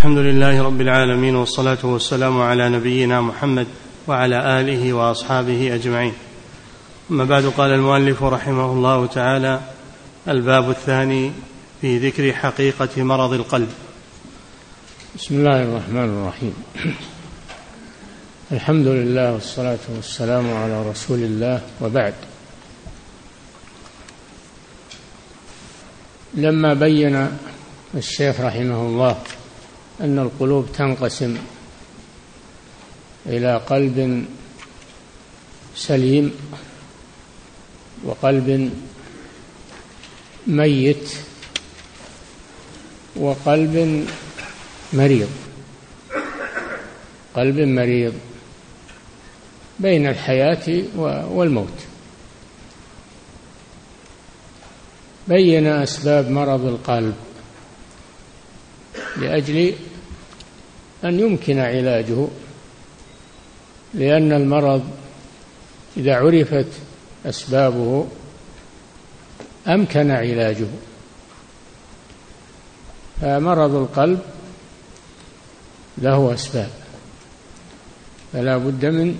الحمد لله رب العالمين والصلاة والسلام على نبينا محمد وعلى آله وأصحابه أجمعين. أما بعد قال المؤلف رحمه الله تعالى الباب الثاني في ذكر حقيقة مرض القلب. بسم الله الرحمن الرحيم. الحمد لله والصلاة والسلام على رسول الله وبعد. لما بين الشيخ رحمه الله أن القلوب تنقسم إلى قلب سليم وقلب ميت وقلب مريض. قلب مريض بين الحياة والموت. بين أسباب مرض القلب لأجل أن يمكن علاجه لأن المرض إذا عرفت أسبابه أمكن علاجه. فمرض القلب له أسباب فلا بد من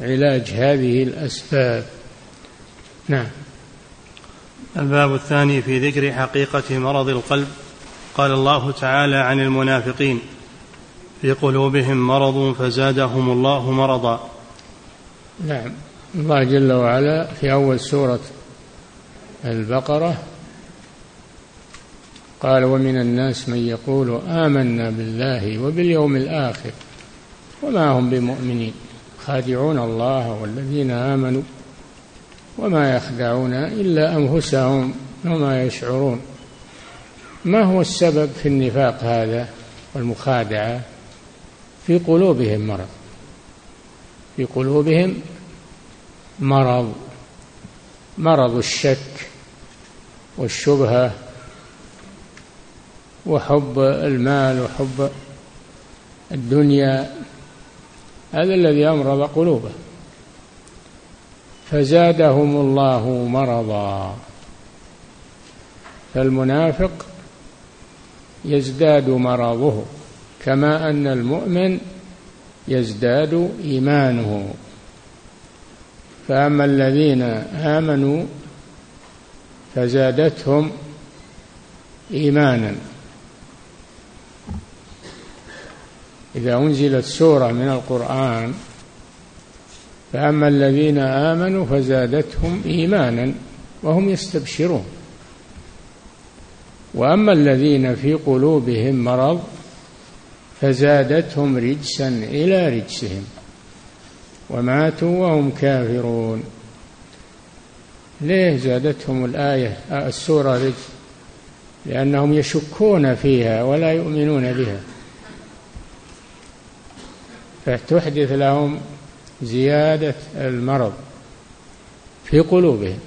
علاج هذه الأسباب. نعم. الباب الثاني في ذكر حقيقة مرض القلب قال الله تعالى عن المنافقين. في قلوبهم مرض فزادهم الله مرضا. نعم. الله جل وعلا في أول سورة البقرة قال ومن الناس من يقول آمنا بالله وباليوم الآخر وما هم بمؤمنين. خادعون الله والذين آمنوا وما يخدعون إلا أنفسهم وما يشعرون. ما هو السبب في النفاق هذا والمخادعة؟ في قلوبهم مرض. في قلوبهم مرض. مرض الشك والشبهة وحب المال وحب الدنيا. هذا الذي أمرض قلوبه. فزادهم الله مرضا. فالمنافق يزداد مرضه. كما أن المؤمن يزداد إيمانه. فأما الذين آمنوا فزادتهم إيمانا. إذا أنزلت سورة من القرآن فأما الذين آمنوا فزادتهم إيمانا وهم يستبشرون. وأما الذين في قلوبهم مرض فزادتهم رجسا إلى رجسهم وماتوا وهم كافرون. ليه زادتهم الآية السورة رجس؟ لأنهم يشكون فيها ولا يؤمنون بها. فتحدث لهم زيادة المرض في قلوبهم.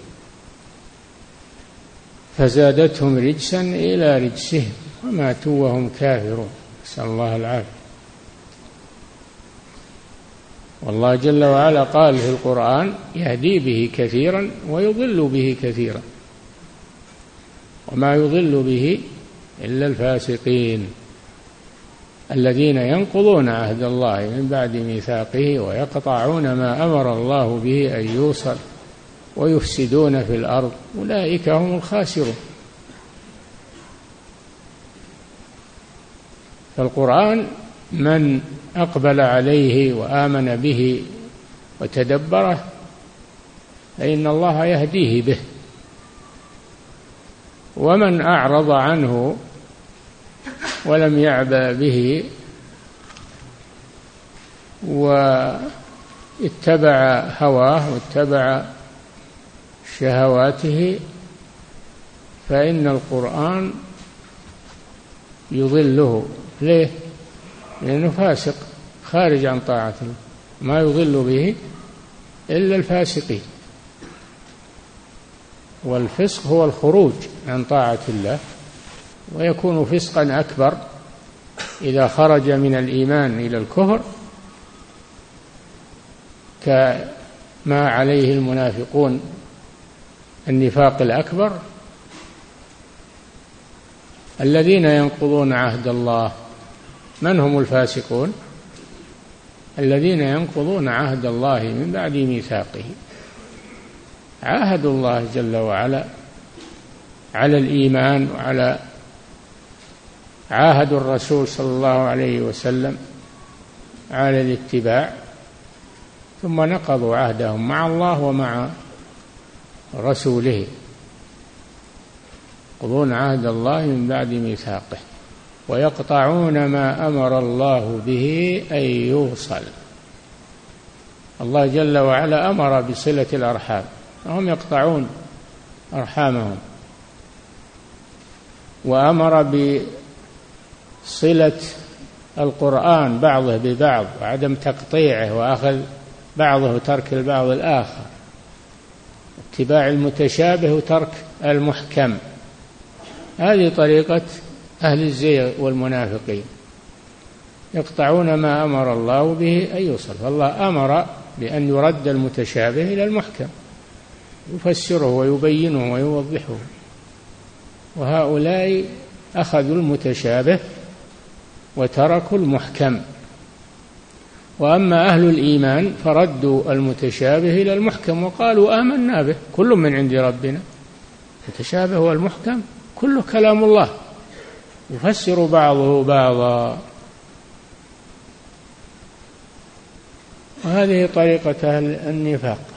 فزادتهم رجسا إلى رجسهم وماتوا وهم كافرون. نسأل الله العافية. والله جل وعلا قال في القرآن يهدي به كثيرا ويضل به كثيرا. وما يضل به إلا الفاسقين الذين ينقضون عهد الله من بعد ميثاقه ويقطعون ما أمر الله به أن يوصل ويفسدون في الأرض. أولئك هم الخاسرون. فالقرآن من أقبل عليه وآمن به وتدبره فإن الله يهديه به. ومن أعرض عنه ولم يعبأ به واتبع هواه واتبع شهواته فإن القرآن يضله. ليه؟ لأنه فاسق خارج عن طاعة الله ما يضل به إلا الفاسقين والفسق هو الخروج عن طاعة الله ويكون فسقا أكبر إذا خرج من الإيمان إلى الكفر كما عليه المنافقون النفاق الأكبر الذين ينقضون عهد الله من هم الفاسقون؟ الذين ينقضون عهد الله من بعد ميثاقه. عاهدوا الله جل وعلا على الإيمان وعلى عاهدوا الرسول صلى الله عليه وسلم على الاتباع ثم نقضوا عهدهم مع الله ومع رسوله ينقضون عهد الله من بعد ميثاقه. ويقطعون ما أمر الله به أن يوصل. الله جل وعلا أمر بصلة الأرحام وهم يقطعون أرحامهم. وأمر بصلة القرآن بعضه ببعض وعدم تقطيعه وأخذ بعضه وترك البعض الآخر. اتباع المتشابه وترك المحكم. هذه طريقة أهل الزيغ والمنافقين يقطعون ما أمر الله به أن يوصل فالله أمر بأن يرد المتشابه إلى المحكم يفسره ويبينه ويوضحه. وهؤلاء أخذوا المتشابه وتركوا المحكم. وأما أهل الإيمان فردوا المتشابه إلى المحكم وقالوا آمنا به كل من عند ربنا. المتشابه والمحكم كله كلام الله. يفسر بعضه بعضا. وهذه طريقة النفاق.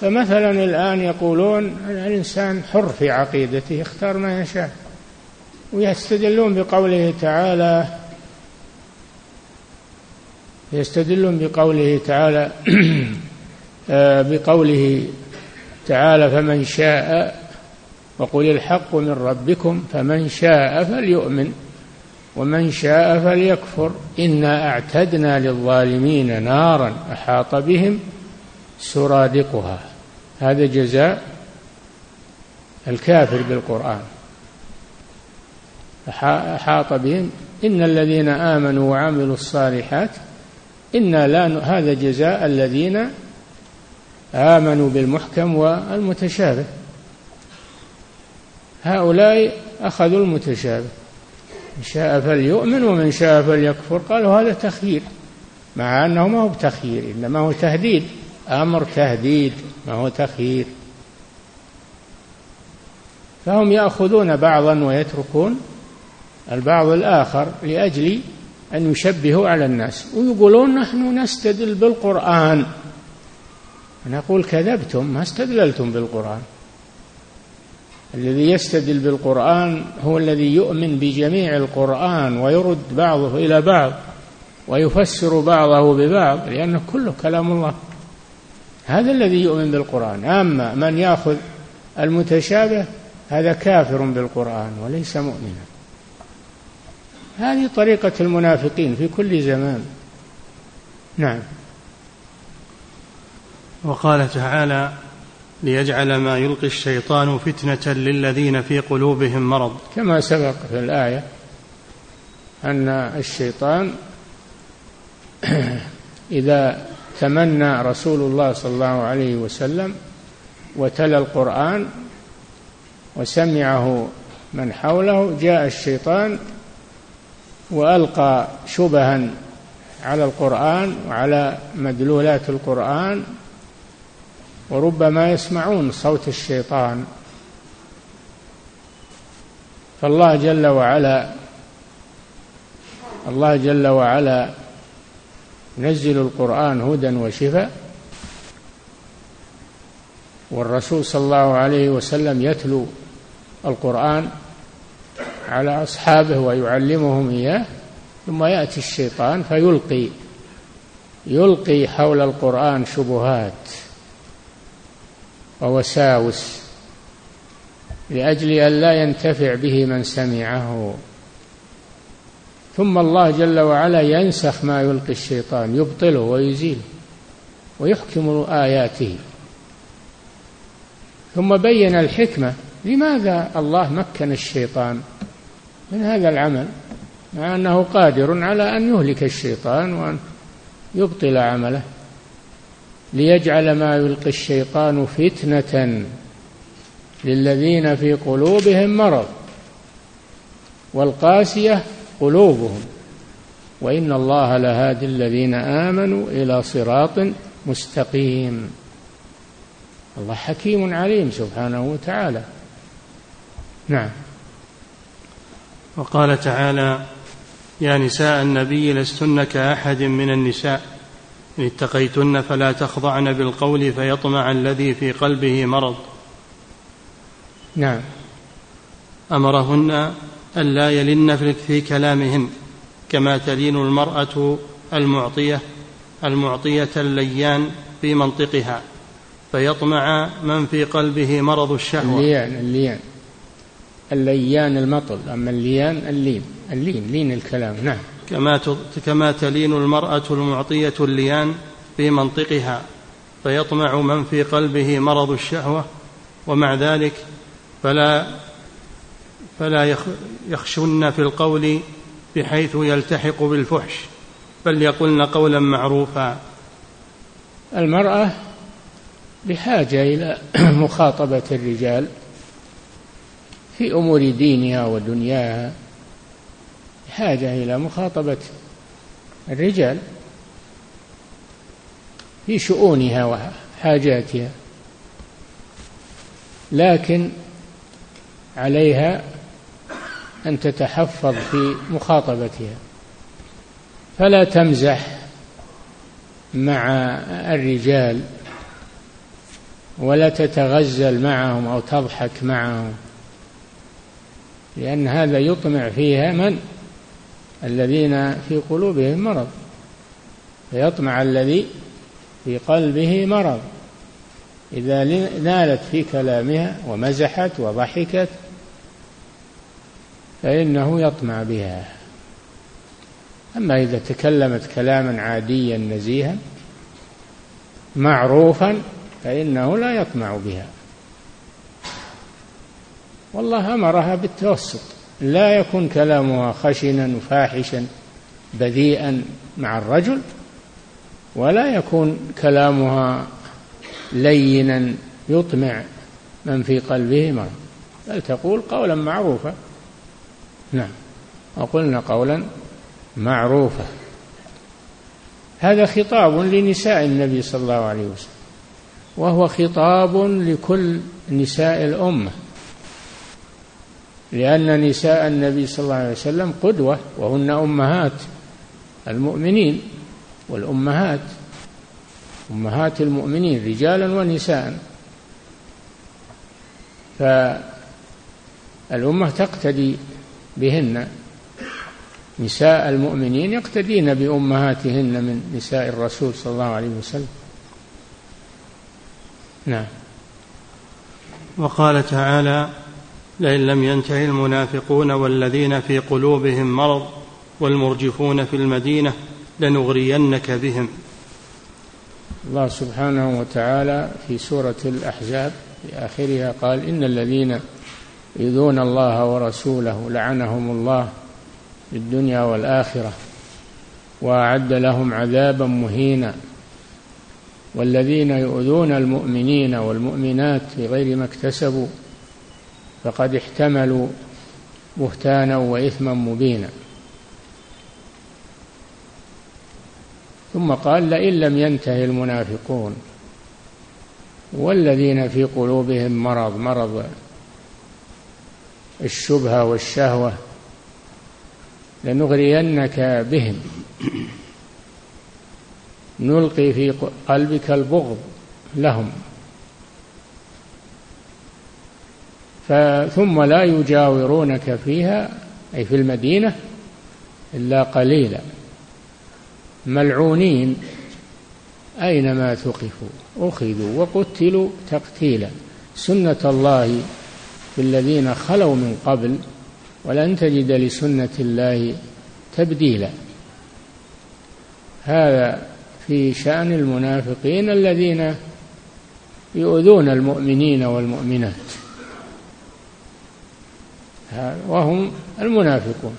فمثلا الآن يقولون الإنسان حر في عقيدته يختار ما يشاء ويستدلون بقوله تعالى يستدلون بقوله تعالى آه، بقوله تعالى فمن شاء وقل الحق من ربكم فمن شاء فليؤمن ومن شاء فليكفر. إنا أعتدنا للظالمين نارا أحاط بهم سرادقها. هذا جزاء الكافر بالقرآن. أحاط بهم. إن الذين آمنوا وعملوا الصالحات أنا لا هذا جزاء الذين آمنوا بالمحكم والمتشابه. هؤلاء أخذوا المتشابه. من شاء فليؤمن ومن شاء فليكفر. قالوا هذا تخيير مع أنه ما هو بتخيير إنما هو تهديد. أمر تهديد ما هو تخيير. فهم يأخذون بعضا ويتركون البعض الآخر لأجل أن يشبهوا على الناس ويقولون نحن نستدل بالقرآن. نقول كذبتم ما استدللتم بالقرآن. الذي يستدل بالقرآن هو الذي يؤمن بجميع القرآن ويرد بعضه إلى بعض ويفسر بعضه ببعض لأنه كله كلام الله. هذا الذي يؤمن بالقرآن. أما من يأخذ المتشابه هذا كافر بالقرآن وليس مؤمنا. هذه طريقة المنافقين في كل زمان. نعم. وقال تعالى ليجعل ما يلقي الشيطان فتنة للذين في قلوبهم مرض. كما سبق في الآية أن الشيطان إذا تمنى رسول الله صلى الله عليه وسلم وتلا القرآن وسمعه من حوله جاء الشيطان وألقى شبها على القرآن وعلى مدلولات القرآن وربما يسمعون صوت الشيطان. فالله جل وعلا الله جل وعلا ينزل القرآن هدى وشفاء والرسول صلى الله عليه وسلم يتلو القرآن على أصحابه ويعلمهم إياه ثم يأتي الشيطان فيلقي يلقي حول القرآن شبهات. ووساوس لأجل أن لا ينتفع به من سمعه. ثم الله جل وعلا ينسخ ما يلقي الشيطان يبطله ويزيله ويحكم آياته. ثم بين الحكمة لماذا الله مكن الشيطان؟ من هذا العمل مع أنه قادر على أن يهلك الشيطان وأن يبطل عمله. ليجعل ما يلقي الشيطان فتنة للذين في قلوبهم مرض والقاسية قلوبهم. وإن الله لهادي الذين آمنوا إلى صراط مستقيم. الله حكيم عليم سبحانه وتعالى. نعم. وقال تعالى يا نساء النبي لستن كأحد من النساء. إن اتقيتن فلا تخضعن بالقول فيطمع الذي في قلبه مرض. نعم. أمرهن ألا يلن في كلامهن كما تلين المرأة المعطية المعطية الليان في منطقها فيطمع من في قلبه مرض الشهوة. الليان الليان. الليان المطل أما الليان اللين اللين لين الكلام نعم. كما كما تلين المرأة المعطية الليان في منطقها فيطمع من في قلبه مرض الشهوة ومع ذلك فلا فلا يخشن في القول بحيث يلتحق بالفحش بل يقولن قولا معروفا. المرأة بحاجة إلى مخاطبة الرجال في أمور دينها ودنياها بحاجة إلى مخاطبة الرجال في شؤونها وحاجاتها لكن عليها أن تتحفظ في مخاطبتها. فلا تمزح مع الرجال ولا تتغزل معهم أو تضحك معهم لأن هذا يطمع فيها من؟ الذين في قلوبهم مرض فيطمع الذي في قلبه مرض. إذا نالت في كلامها ومزحت وضحكت فإنه يطمع بها. أما إذا تكلمت كلاما عاديا نزيها معروفا فإنه لا يطمع بها. والله أمرها بالتوسط. لا يكون كلامها خشنا وفاحشا بذيئا مع الرجل ولا يكون كلامها لينا يطمع من في قلبه مرض. بل تقول قولا معروفا. نعم. وقلنا قولا معروفا. هذا خطاب لنساء النبي صلى الله عليه وسلم وهو خطاب لكل نساء الأمة. لأن نساء النبي صلى الله عليه وسلم قدوة وهن أمهات المؤمنين والأمهات أمهات المؤمنين رجالا ونساء. فالأمة تقتدي بهن. نساء المؤمنين يقتدين بأمهاتهن من نساء الرسول صلى الله عليه وسلم. نعم. وقال تعالى لئن لم ينته المنافقون والذين في قلوبهم مرض والمرجفون في المدينة لنغرينك بهم. الله سبحانه وتعالى في سورة الأحزاب في آخرها قال إن الذين يؤذون الله ورسوله لعنهم الله في الدنيا والآخرة وأعد لهم عذابا مهينا. والذين يؤذون المؤمنين والمؤمنات بغير ما اكتسبوا فقد احتملوا بهتانا وإثما مبينا. ثم قال لئن لم ينته المنافقون والذين في قلوبهم مرض مرض الشبهة والشهوة لنغرينك بهم. نلقي في قلبك البغض لهم. ثم لا يجاورونك فيها أي في المدينة إلا قليلا. ملعونين أينما ثقفوا أخذوا وقتلوا تقتيلا. سنة الله في الذين خلوا من قبل ولن تجد لسنة الله تبديلا. هذا في شأن المنافقين الذين يؤذون المؤمنين والمؤمنات. وهم المنافقون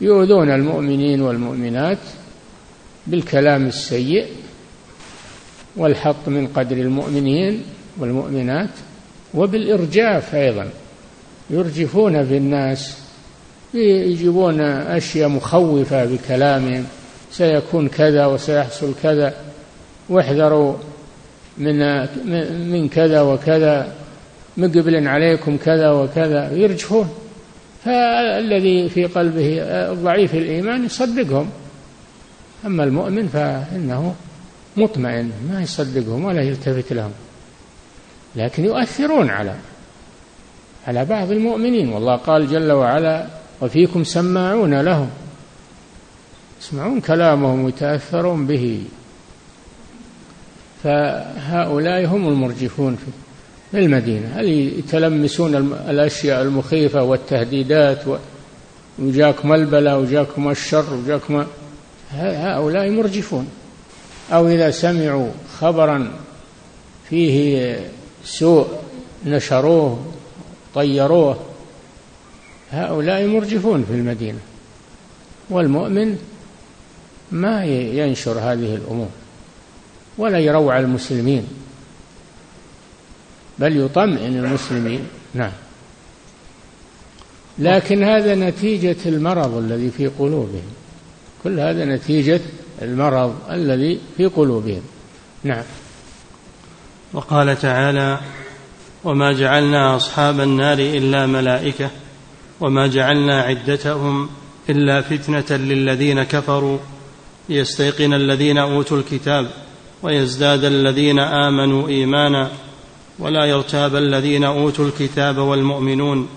يؤذون المؤمنين والمؤمنات بالكلام السيء والحط من قدر المؤمنين والمؤمنات وبالإرجاف أيضا. يرجفون في الناس يجيبون أشياء مخوفة بكلامهم سيكون كذا وسيحصل كذا واحذروا من من كذا وكذا مقبل عليكم كذا وكذا يرجفون. فالذي في قلبه ضعيف الإيمان يصدقهم. أما المؤمن فإنه مطمئن ما يصدقهم ولا يلتفت لهم لكن يؤثرون على على بعض المؤمنين. والله قال جل وعلا وفيكم سماعون لهم. يسمعون كلامهم ويتأثرون به. فهؤلاء هم المرجفون في المدينة هل يتلمسون الأشياء المخيفة والتهديدات وجاكم البلاء وجاكم الشر وجاكم هؤلاء مرجفون. أو إذا سمعوا خبرا فيه سوء نشروه طيروه هؤلاء مرجفون في المدينة. والمؤمن ما ينشر هذه الأمور ولا يروع المسلمين. بل يطمئن المسلمين. نعم. لكن هذا نتيجة المرض الذي في قلوبهم. كل هذا نتيجة المرض الذي في قلوبهم. نعم. وقال تعالى وما جعلنا أصحاب النار إلا ملائكة وما جعلنا عدتهم إلا فتنة للذين كفروا. ليستيقن الذين أوتوا الكتاب ويزداد الذين آمنوا إيمانا ولا يرتاب الذين أوتوا الكتاب والمؤمنون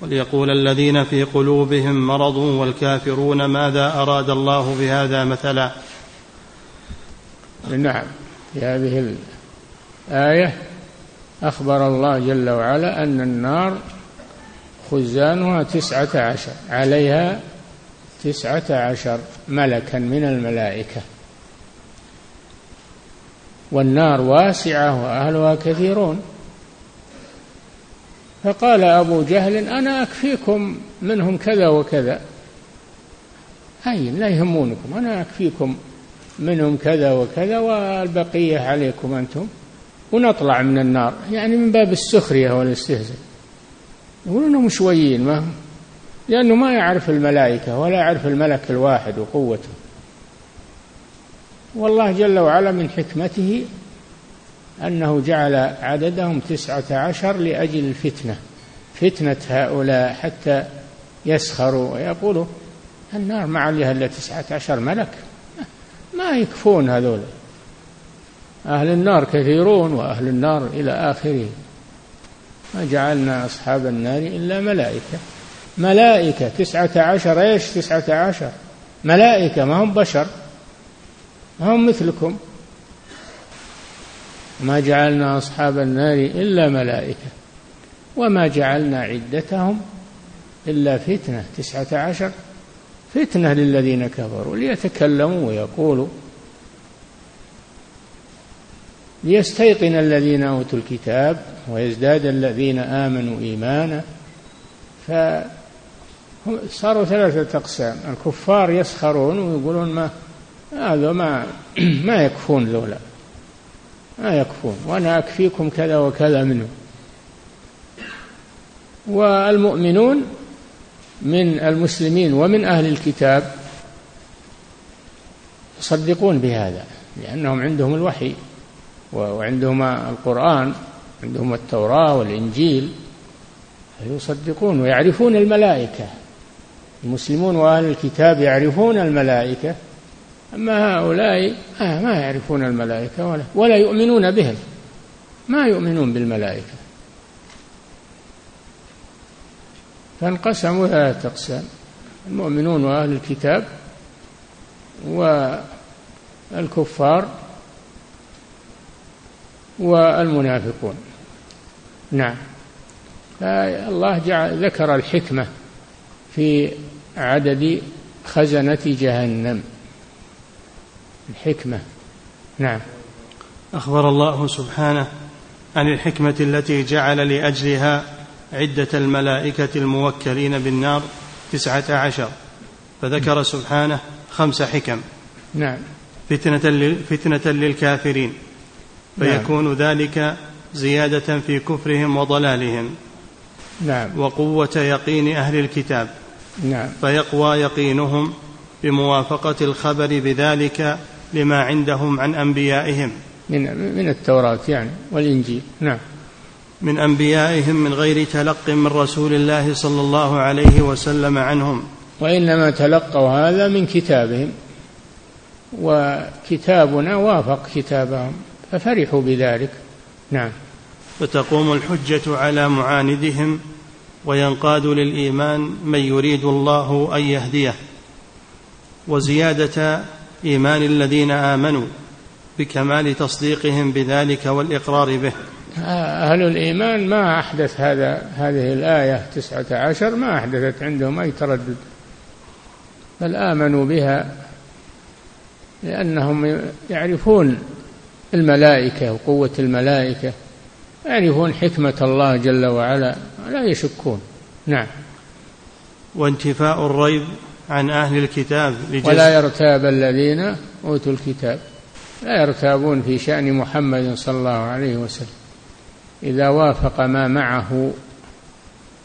وليقول الذين في قلوبهم مرض والكافرون ماذا أراد الله بهذا مثلا. نعم في هذه الآية أخبر الله جل وعلا أن النار خزانها تسعة عشر عليها تسعة عشر ملكا من الملائكة. والنار واسعة وأهلها كثيرون. فقال أبو جهل أنا أكفيكم منهم كذا وكذا. أي لا يهمونكم أنا أكفيكم منهم كذا وكذا والبقية عليكم أنتم. ونطلع من النار يعني من باب السخرية والاستهزاء. يقولون إنهم شويين ما لأنه ما يعرف الملائكة ولا يعرف الملك الواحد وقوته. والله جل وعلا من حكمته أنه جعل عددهم تسعة عشر لأجل الفتنة فتنة هؤلاء حتى يسخروا ويقولوا النار ما عليها إلا تسعة عشر ملك. ما يكفون هذول. أهل النار كثيرون وأهل النار إلى آخره. ما جعلنا أصحاب النار إلا ملائكة. ملائكة تسعة عشر إيش تسعة عشر؟ ملائكة ما هم بشر. هم مثلكم. ما جعلنا أصحاب النار إلا ملائكة وما جعلنا عدتهم إلا فتنة. تسعة عشر فتنة للذين كفروا ليتكلموا ويقولوا ليستيقن الذين أوتوا الكتاب ويزداد الذين آمنوا إيمانا. فصاروا ثلاثة أقسام الكفار يسخرون ويقولون ما هذا ما ما يكفون ذولا. ما يكفون. وأنا أكفيكم كذا وكذا منه. والمؤمنون من المسلمين ومن أهل الكتاب يصدقون بهذا لأنهم عندهم الوحي وعندهم القرآن عندهم التوراة والإنجيل. يصدقون ويعرفون الملائكة. المسلمون وأهل الكتاب يعرفون الملائكة. أما هؤلاء ما يعرفون الملائكة ولا, ولا يؤمنون بهم. ما يؤمنون بالملائكة. فانقسموا ثلاثة أقسام المؤمنون وأهل الكتاب والكفار والمنافقون. نعم. فالله جعل ذكر الحكمة في عدد خزنة جهنم. الحكمة. نعم. أخبر الله سبحانه عن الحكمة التي جعل لأجلها عدة الملائكة الموكلين بالنار تسعة عشر فذكر سبحانه خمس حكم. نعم. فتنة, فتنة للكافرين. نعم. فيكون نعم. ذلك زيادة في كفرهم وضلالهم. نعم. وقوة يقين أهل الكتاب. نعم. فيقوى يقينهم بموافقة الخبر بذلك لما عندهم عن أنبيائهم. من من التوراة يعني والإنجيل. نعم. من أنبيائهم من غير تلق من رسول الله صلى الله عليه وسلم عنهم. وإنما تلقوا هذا من كتابهم. وكتابنا وافق كتابهم ففرحوا بذلك. نعم. فتقوم الحجة على معاندهم وينقاد للإيمان من يريد الله أن يهديه. وزيادة إيمان الذين آمنوا بكمال تصديقهم بذلك والإقرار به. أهل الإيمان ما أحدث هذا هذه الآية تسعة عشر ما أحدثت عندهم أي تردد. بل آمنوا بها لأنهم يعرفون الملائكة وقوة الملائكة يعرفون حكمة الله جل وعلا لا يشكون. نعم. وانتفاء الريب عن أهل الكتاب ولا يرتاب الذين أوتوا الكتاب. لا يرتابون في شأن محمد صلى الله عليه وسلم. إذا وافق ما معه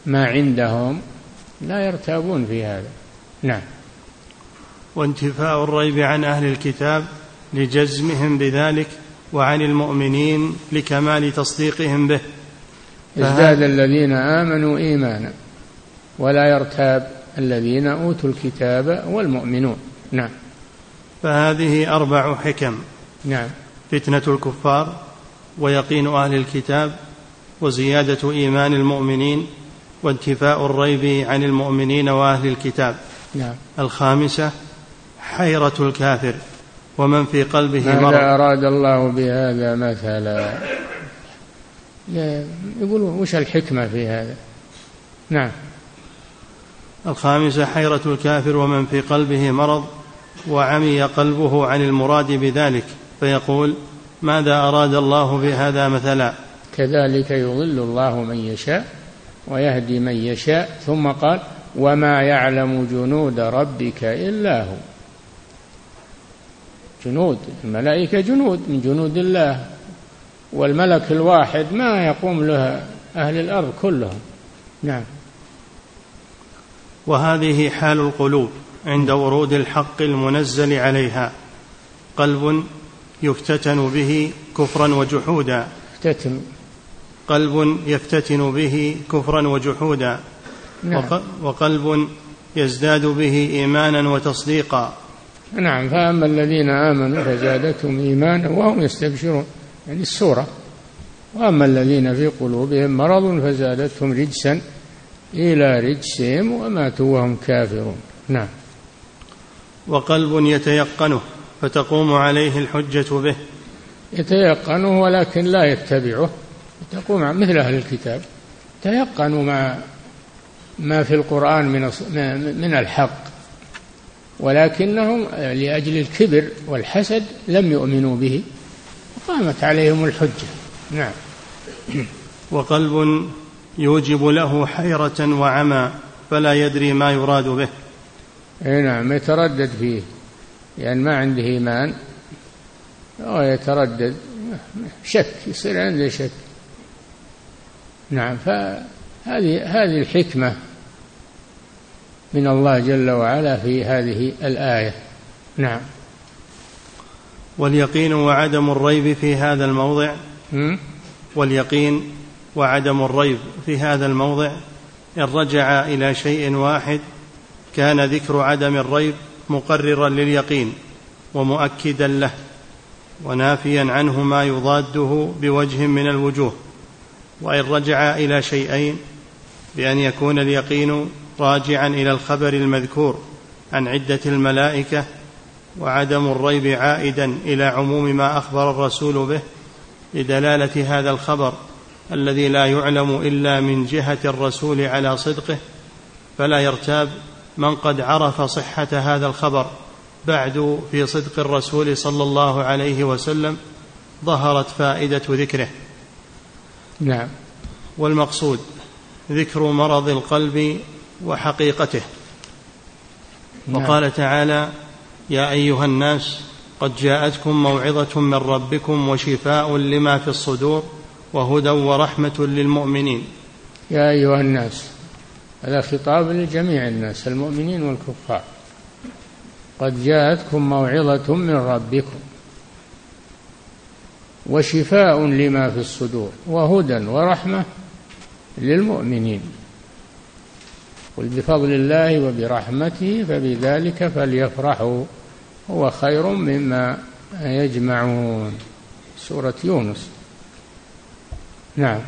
ما عندهم لا يرتابون في هذا. نعم. وانتفاء الريب عن أهل الكتاب لجزمهم بذلك وعن المؤمنين لكمال تصديقهم به. ازداد الذين آمنوا إيمانا ولا يرتاب الذين أوتوا الكتاب والمؤمنون. نعم. فهذه أربع حكم. نعم. فتنة الكفار ويقين أهل الكتاب وزيادة إيمان المؤمنين وانتفاء الريب عن المؤمنين وأهل الكتاب. نعم. الخامسة حيرة الكافر ومن في قلبه ماذا مرض. أراد الله بهذا مثلا؟ يقول وش الحكمة في هذا؟ نعم. الخامسة حيرة الكافر ومن في قلبه مرض وعمي قلبه عن المراد بذلك فيقول ماذا أراد الله بهذا مثلا؟ كذلك يضل الله من يشاء ويهدي من يشاء ثم قال وما يعلم جنود ربك إلا هو. جنود الملائكة جنود من جنود الله والملك الواحد ما يقوم له أهل الأرض كلهم. نعم. وهذه حال القلوب عند ورود الحق المنزل عليها. قلب يفتتن به كفرا وجحودا. يفتتن. قلب يفتتن به كفرا وجحودا. نعم. وقلب يزداد به ايمانا وتصديقا. نعم فأما الذين آمنوا فزادتهم ايمانا وهم يستبشرون. يعني السورة. وأما الذين في قلوبهم مرض فزادتهم رجسا. إلى رجسهم وماتوا وهم كافرون. نعم. وقلب يتيقنه فتقوم عليه الحجة به. يتيقنه ولكن لا يتبعه. تقوم مثل أهل الكتاب. تيقنوا ما ما في القرآن من من الحق. ولكنهم لأجل الكبر والحسد لم يؤمنوا به. وقامت عليهم الحجة. نعم. وقلب يوجب له حيرة وعمى فلا يدري ما يراد به. أي نعم يتردد فيه لأن يعني ما عنده إيمان أو يتردد شك يصير عنده شك. نعم فهذه هذه الحكمة من الله جل وعلا في هذه الآية. نعم. واليقين وعدم الريب في هذا الموضع. واليقين وعدم الريب في هذا الموضع. إن رجع إلى شيء واحد كان ذكر عدم الريب مقررا لليقين ومؤكدا له ونافيا عنه ما يضاده بوجه من الوجوه. وإن رجع إلى شيئين بأن يكون اليقين راجعا إلى الخبر المذكور عن عدة الملائكة وعدم الريب عائدا إلى عموم ما أخبر الرسول به لدلالة هذا الخبر الذي لا يعلم إلا من جهة الرسول على صدقه فلا يرتاب من قد عرف صحة هذا الخبر. بعد في صدق الرسول صلى الله عليه وسلم ظهرت فائدة ذكره. نعم. والمقصود ذكر مرض القلب وحقيقته. نعم. وقال تعالى يا أيها الناس قد جاءتكم موعظة من ربكم وشفاء لما في الصدور وهدى ورحمة للمؤمنين. يا أيها الناس هذا خطاب لجميع الناس المؤمنين والكفار. قد جاءتكم موعظة من ربكم وشفاء لما في الصدور وهدى ورحمة للمؤمنين. قل بفضل الله وبرحمته فبذلك فليفرحوا هو خير مما يجمعون. سورة يونس. نعم.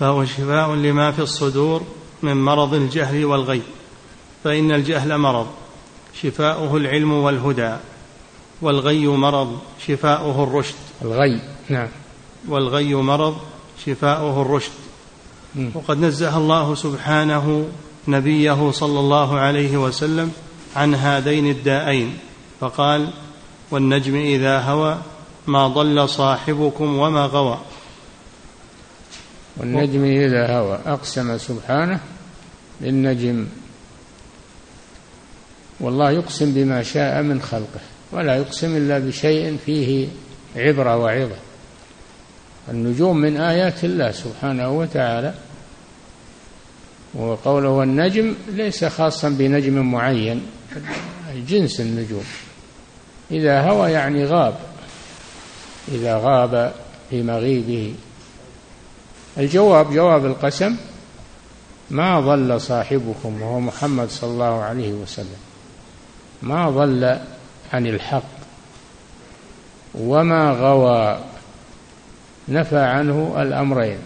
فهو شفاء لما في الصدور من مرض الجهل والغي فإن الجهل مرض شفاؤه العلم والهدى والغي مرض شفاؤه الرشد. الغي نعم. والغي مرض شفاؤه الرشد. وقد نزه الله سبحانه نبيه صلى الله عليه وسلم عن هذين الداءين فقال والنجم إذا هوى ما ضل صاحبكم وما غوى. والنجم اذا هوى. أقسم سبحانه للنجم والله يقسم بما شاء من خلقه ولا يقسم إلا بشيء فيه عبرة وعظة. النجوم من آيات الله سبحانه وتعالى. وقوله والنجم ليس خاصا بنجم معين جنس النجوم. إذا هوى يعني غاب. إذا غاب في مغيبه. الجواب جواب القسم ما ضل صاحبكم وهو محمد صلى الله عليه وسلم. ما ضل عن الحق. وما غوى نفى عنه الأمرين.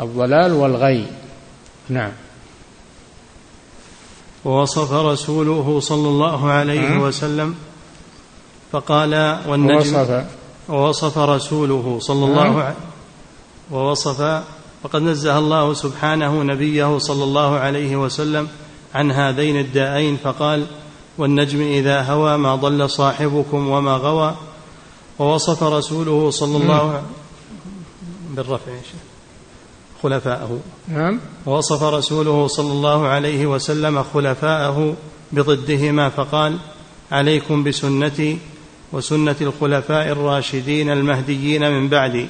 الضلال والغي. نعم. ووصف رسوله صلى الله عليه وسلم فقال والنجم ووصف, ووصف رسوله صلى الله عليه ووصف فقد نزه الله سبحانه نبيه صلى الله عليه وسلم عن هذين الداءين فقال والنجم إذا هوى ما ضل صاحبكم وما غوى. ووصف رسوله صلى الله عليه بالرفع خلفاءه. نعم. ووصف رسوله صلى الله عليه وسلم خلفاءه بضدهما فقال عليكم بسنتي وسنة الخلفاء الراشدين المهديين من بعدي.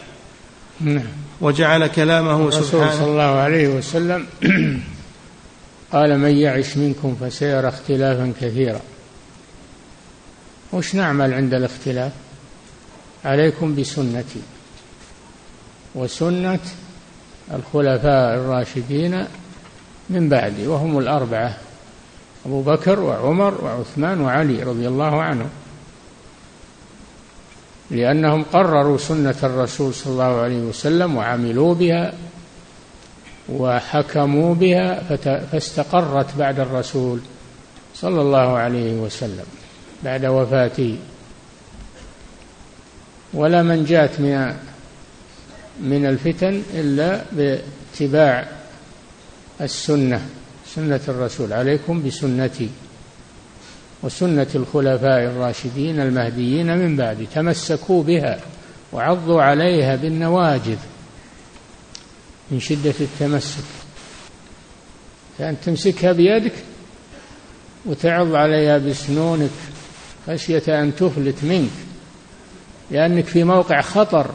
نعم. وجعل كلامه سبحانه صلى الله عليه وسلم قال من يعش منكم فسيرى اختلافا كثيرا. وش نعمل عند الاختلاف؟ عليكم بسنتي. وسنة الخلفاء الراشدين من بعدي وهم الأربعة أبو بكر وعمر وعثمان وعلي رضي الله عنهم. لأنهم قرروا سنة الرسول صلى الله عليه وسلم وعملوا بها وحكموا بها فاستقرت بعد الرسول صلى الله عليه وسلم بعد وفاته. ولا منجاة من من الفتن إلا باتباع السنة سنة الرسول. عليكم بسنتي. وسنة الخلفاء الراشدين المهديين من بعد تمسكوا بها وعضوا عليها بالنواجذ من شدة التمسك. فأن تمسكها بيدك وتعض عليها بسنونك خشية أن تفلت منك لأنك في موقع خطر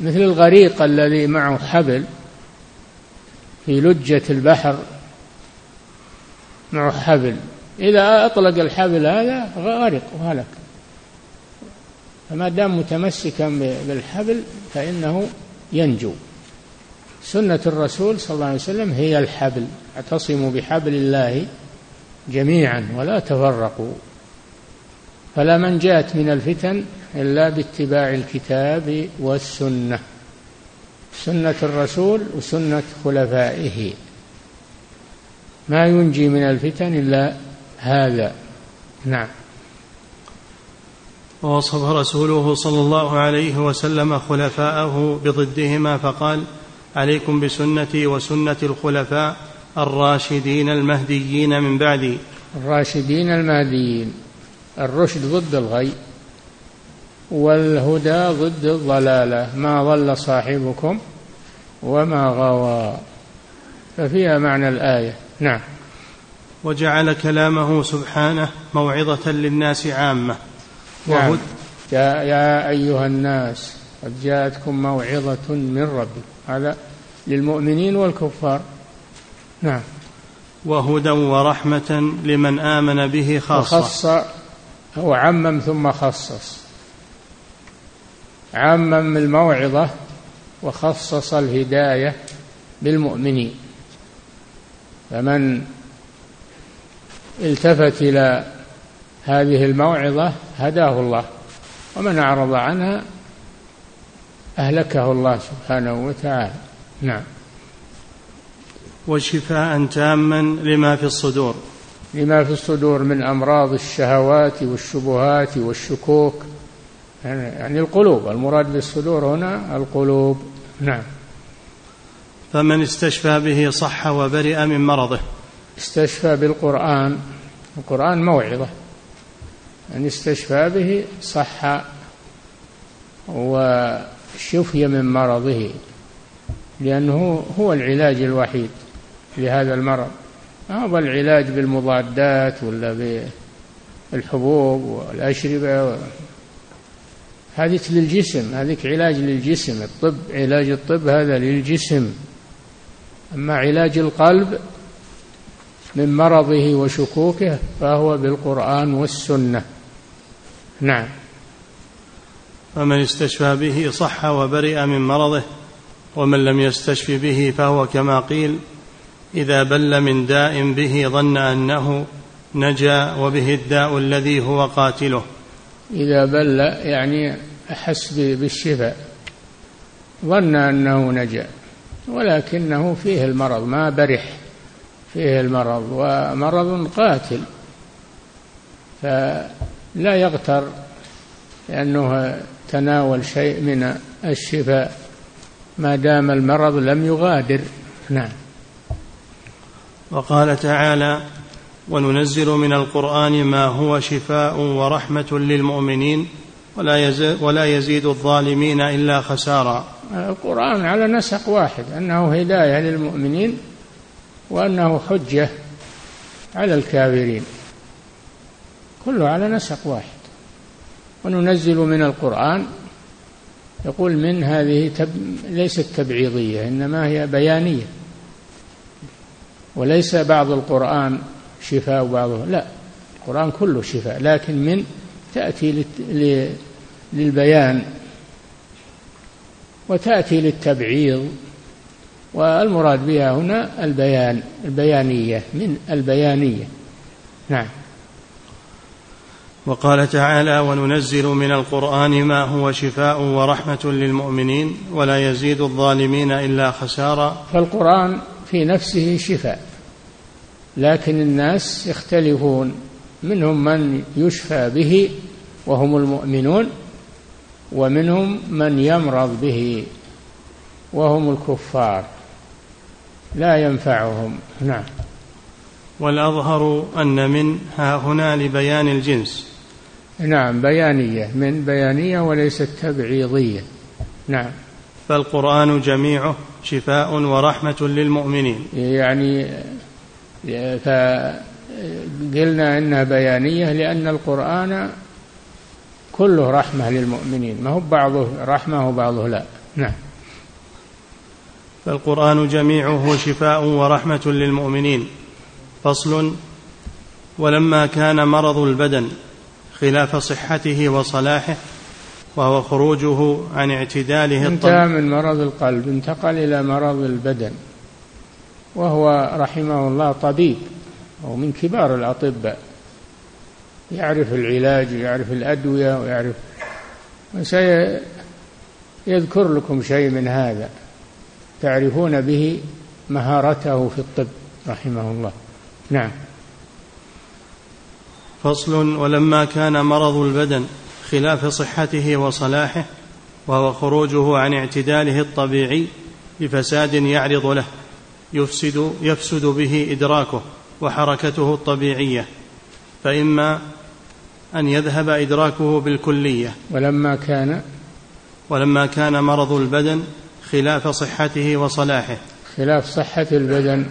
مثل الغريق الذي معه حبل في لجة البحر معه حبل. إذا أطلق الحبل هذا غرق وهلك. فما دام متمسكا بالحبل فإنه ينجو. سنة الرسول صلى الله عليه وسلم هي الحبل. اعتصموا بحبل الله جميعا ولا تفرقوا. فلا منجاة من الفتن إلا باتباع الكتاب والسنة. سنة الرسول وسنة خلفائه. ما ينجي من الفتن إلا هذا. نعم. ووصف رسوله صلى الله عليه وسلم خلفاءه بضدهما فقال عليكم بسنتي وسنة الخلفاء الراشدين المهديين من بعدي. الراشدين المهديين. الرشد ضد الغي والهدى ضد الضلالة. ما ضل صاحبكم وما غوى. ففيها معنى الآية. نعم. وجعل كلامه سبحانه موعظة للناس عامة. نعم. يا, يا أيها الناس قد جاءتكم موعظة من ربكم. هذا للمؤمنين والكفار. نعم. وهدى ورحمة لمن آمن به خاصة. وخص هو عمم ثم خصص. عمم الموعظة وخصص الهداية بالمؤمنين. فمن التفت إلى هذه الموعظة هداه الله ومن أعرض عنها أهلكه الله سبحانه وتعالى. نعم. وشفاء تاما لما في الصدور. لما في الصدور من أمراض الشهوات والشبهات والشكوك يعني القلوب المراد بالصدور هنا القلوب. نعم. فمن استشفى به صح وبرئ من مرضه. استشفى بالقرآن القرآن موعظة. من استشفى به صح وشفي من مرضه لأنه هو العلاج الوحيد لهذا المرض. هو العلاج بالمضادات ولا بالحبوب والأشربة هذه للجسم هذيك علاج للجسم. الطب علاج الطب هذا للجسم. أما علاج القلب من مرضه وشكوكه فهو بالقرآن والسنة. نعم. فمن استشفى به صح وبرئ من مرضه ومن لم يستشف به فهو كما قيل إذا بل من داء به ظن أنه نجا وبه الداء الذي هو قاتله. إذا بل يعني أحس بالشفاء ظن أنه نجا ولكنه فيه المرض ما برح. فيه المرض ومرض قاتل فلا يغتر لأنه تناول شيء من الشفاء ما دام المرض لم يغادر. نعم. وقال تعالى وننزل من القرآن ما هو شفاء ورحمة للمؤمنين ولا يزيد, ولا يزيد الظالمين إلا خسارا. القرآن على نسق واحد أنه هداية للمؤمنين وأنه حجة على الكافرين. كله على نسق واحد. وننزل من القرآن يقول من هذه تب... ليست تبعيضية إنما هي بيانية. وليس بعض القرآن شفاء وبعضه. لا القرآن كله شفاء لكن من تأتي للبيان. وتأتي للتبعيض. والمراد بها هنا البيان البيانية من البيانية. نعم. وقال تعالى وننزل من القرآن ما هو شفاء ورحمة للمؤمنين ولا يزيد الظالمين إلا خسارا. فالقرآن في نفسه شفاء لكن الناس يختلفون منهم من يشفى به وهم المؤمنون ومنهم من يمرض به وهم الكفار. لا ينفعهم. نعم. والأظهر أن من ها هنا لبيان الجنس. نعم بيانية من بيانية وليست تبعيضية نعم. فالقرآن جميعه شفاء ورحمة للمؤمنين. يعني فقلنا إنها بيانية لأن القرآن كله رحمة للمؤمنين. ما هو بعضه رحمة وبعضه لا. نعم. فالقرآن جميعه شفاء ورحمة للمؤمنين. فصل ولما كان مرض البدن خلاف صحته وصلاحه وهو خروجه عن اعتداله انتهى من مرض القلب انتقل إلى مرض البدن وهو رحمه الله طبيب ومن كبار الأطباء يعرف العلاج ويعرف الأدوية ويعرف سيذكر لكم شيء من هذا. تعرفون به مهارته في الطب رحمه الله. نعم. فصل ولما كان مرض البدن خلاف صحته وصلاحه وهو خروجه عن اعتداله الطبيعي بفساد يعرض له يفسد يفسد به إدراكه وحركته الطبيعية فإما أن يذهب إدراكه بالكلية. ولما كان ولما كان مرض البدن خلاف صحته وصلاحه. خلاف صحة البدن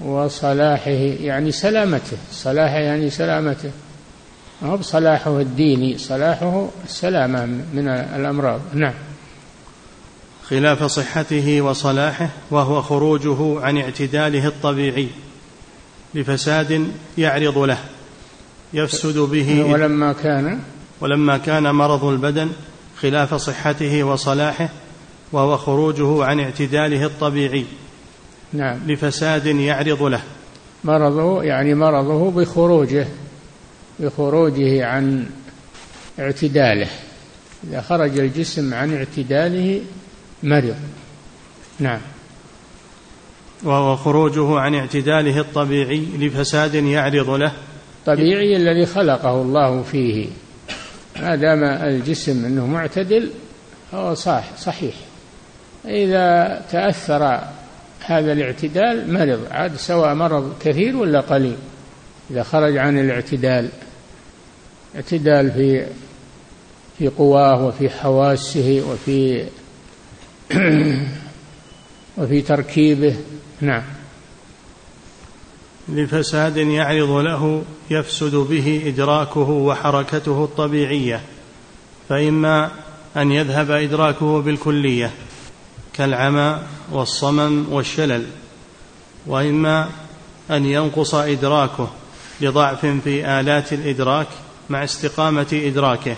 وصلاحه يعني سلامته. صلاحه يعني سلامته. ما هو بصلاحه الديني صلاحه السلامة من الأمراض. نعم. خلاف صحته وصلاحه وهو خروجه عن اعتداله الطبيعي لفساد يعرض له يفسد به ولما كان ولما كان مرض البدن خلاف صحته وصلاحه وهو خروجه عن اعتداله الطبيعي نعم. لفساد يعرض له. مرضه يعني مرضه بخروجه بخروجه عن اعتداله. إذا خرج الجسم عن اعتداله مرض. نعم. وهو خروجه عن اعتداله الطبيعي لفساد يعرض له. طبيعي الذي خلقه الله فيه. ما دام الجسم إنه معتدل هو صح صحيح. إذا تأثر هذا الاعتدال مرض عاد سواء مرض كثير ولا قليل. إذا خرج عن الاعتدال اعتدال في في قواه وفي حواسه وفي وفي تركيبه. نعم. لفساد يعرض له يفسد به إدراكه وحركته الطبيعية فإما أن يذهب إدراكه بالكلية. كالعمى والصمم والشلل وإما أن ينقص إدراكه لضعف في آلات الإدراك مع استقامة إدراكه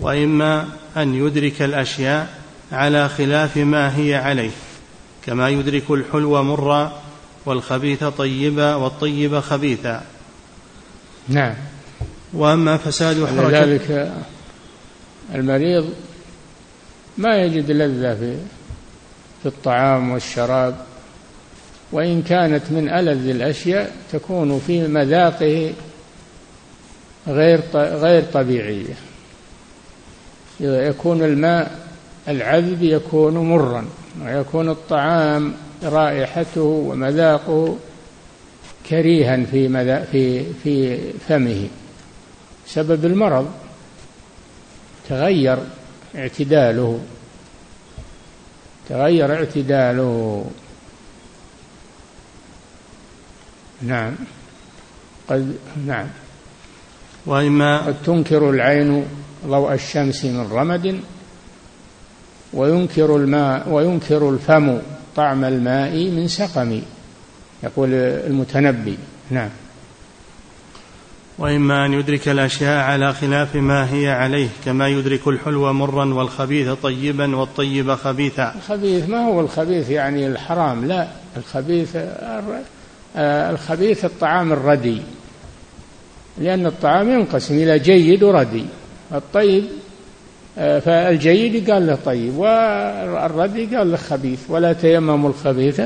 وإما أن يدرك الأشياء على خلاف ما هي عليه كما يدرك الحلو مرا والخبيث طيبا والطيب خبيثا. نعم. وأما فساد حركه ذلك المريض ما يجد لذة في في الطعام والشراب وإن كانت من ألذ الأشياء تكون في مذاقه غير غير طبيعية. يكون الماء العذب يكون مرا ويكون الطعام رائحته ومذاقه كريها في في في فمه. سبب المرض تغير اعتداله. تغير اعتداله. نعم. قد نعم. وإما قد تنكر العين ضوء الشمس من رمد وينكر الماء وينكر الفم طعم الماء من سقم يقول المتنبي. نعم. وإما أن يدرك الأشياء على خلاف ما هي عليه كما يدرك الحلو مرا والخبيث طيبا والطيب خبيثا. الخبيث ما هو الخبيث يعني الحرام؟ لا الخبيث الخبيث الطعام الردي. لأن الطعام ينقسم إلى جيد وردي. الطيب فالجيد قال له طيب والردي قال له خبيث. ولا تيمموا الخبيث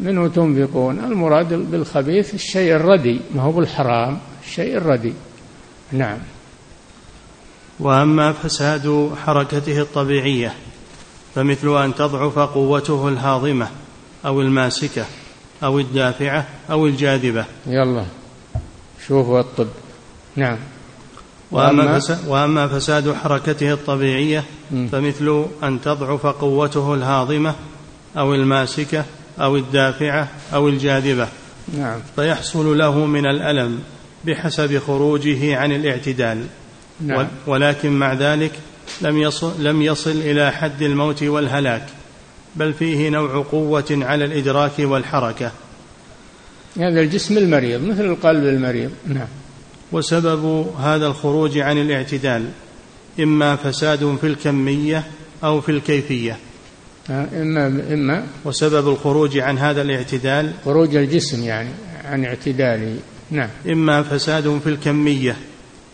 منه تنفقون. المراد بالخبيث الشيء الردي ما هو بالحرام. الشيء الردي نعم. وأما فساد حركته الطبيعية فمثل أن تضعف قوته الهاضمة أو الماسكة أو الدافعة أو الجاذبة. يلا شوفوا الطب نعم. وأما, فساد وأما فساد حركته الطبيعية فمثل أن تضعف قوته الهاضمة أو الماسكة أو الدافعة أو الجاذبة. نعم. فيحصل له من الألم بحسب خروجه عن الاعتدال. نعم. ولكن مع ذلك لم يصل, لم يصل إلى حد الموت والهلاك بل فيه نوع قوة على الإدراك والحركة. هذا الجسم المريض مثل القلب المريض. نعم. وسبب هذا الخروج عن الاعتدال إما فساد في الكمية أو في الكيفية. إما إما. وسبب الخروج عن هذا الاعتدال خروج الجسم يعني عن اعتداله نعم. إما فساد في الكمية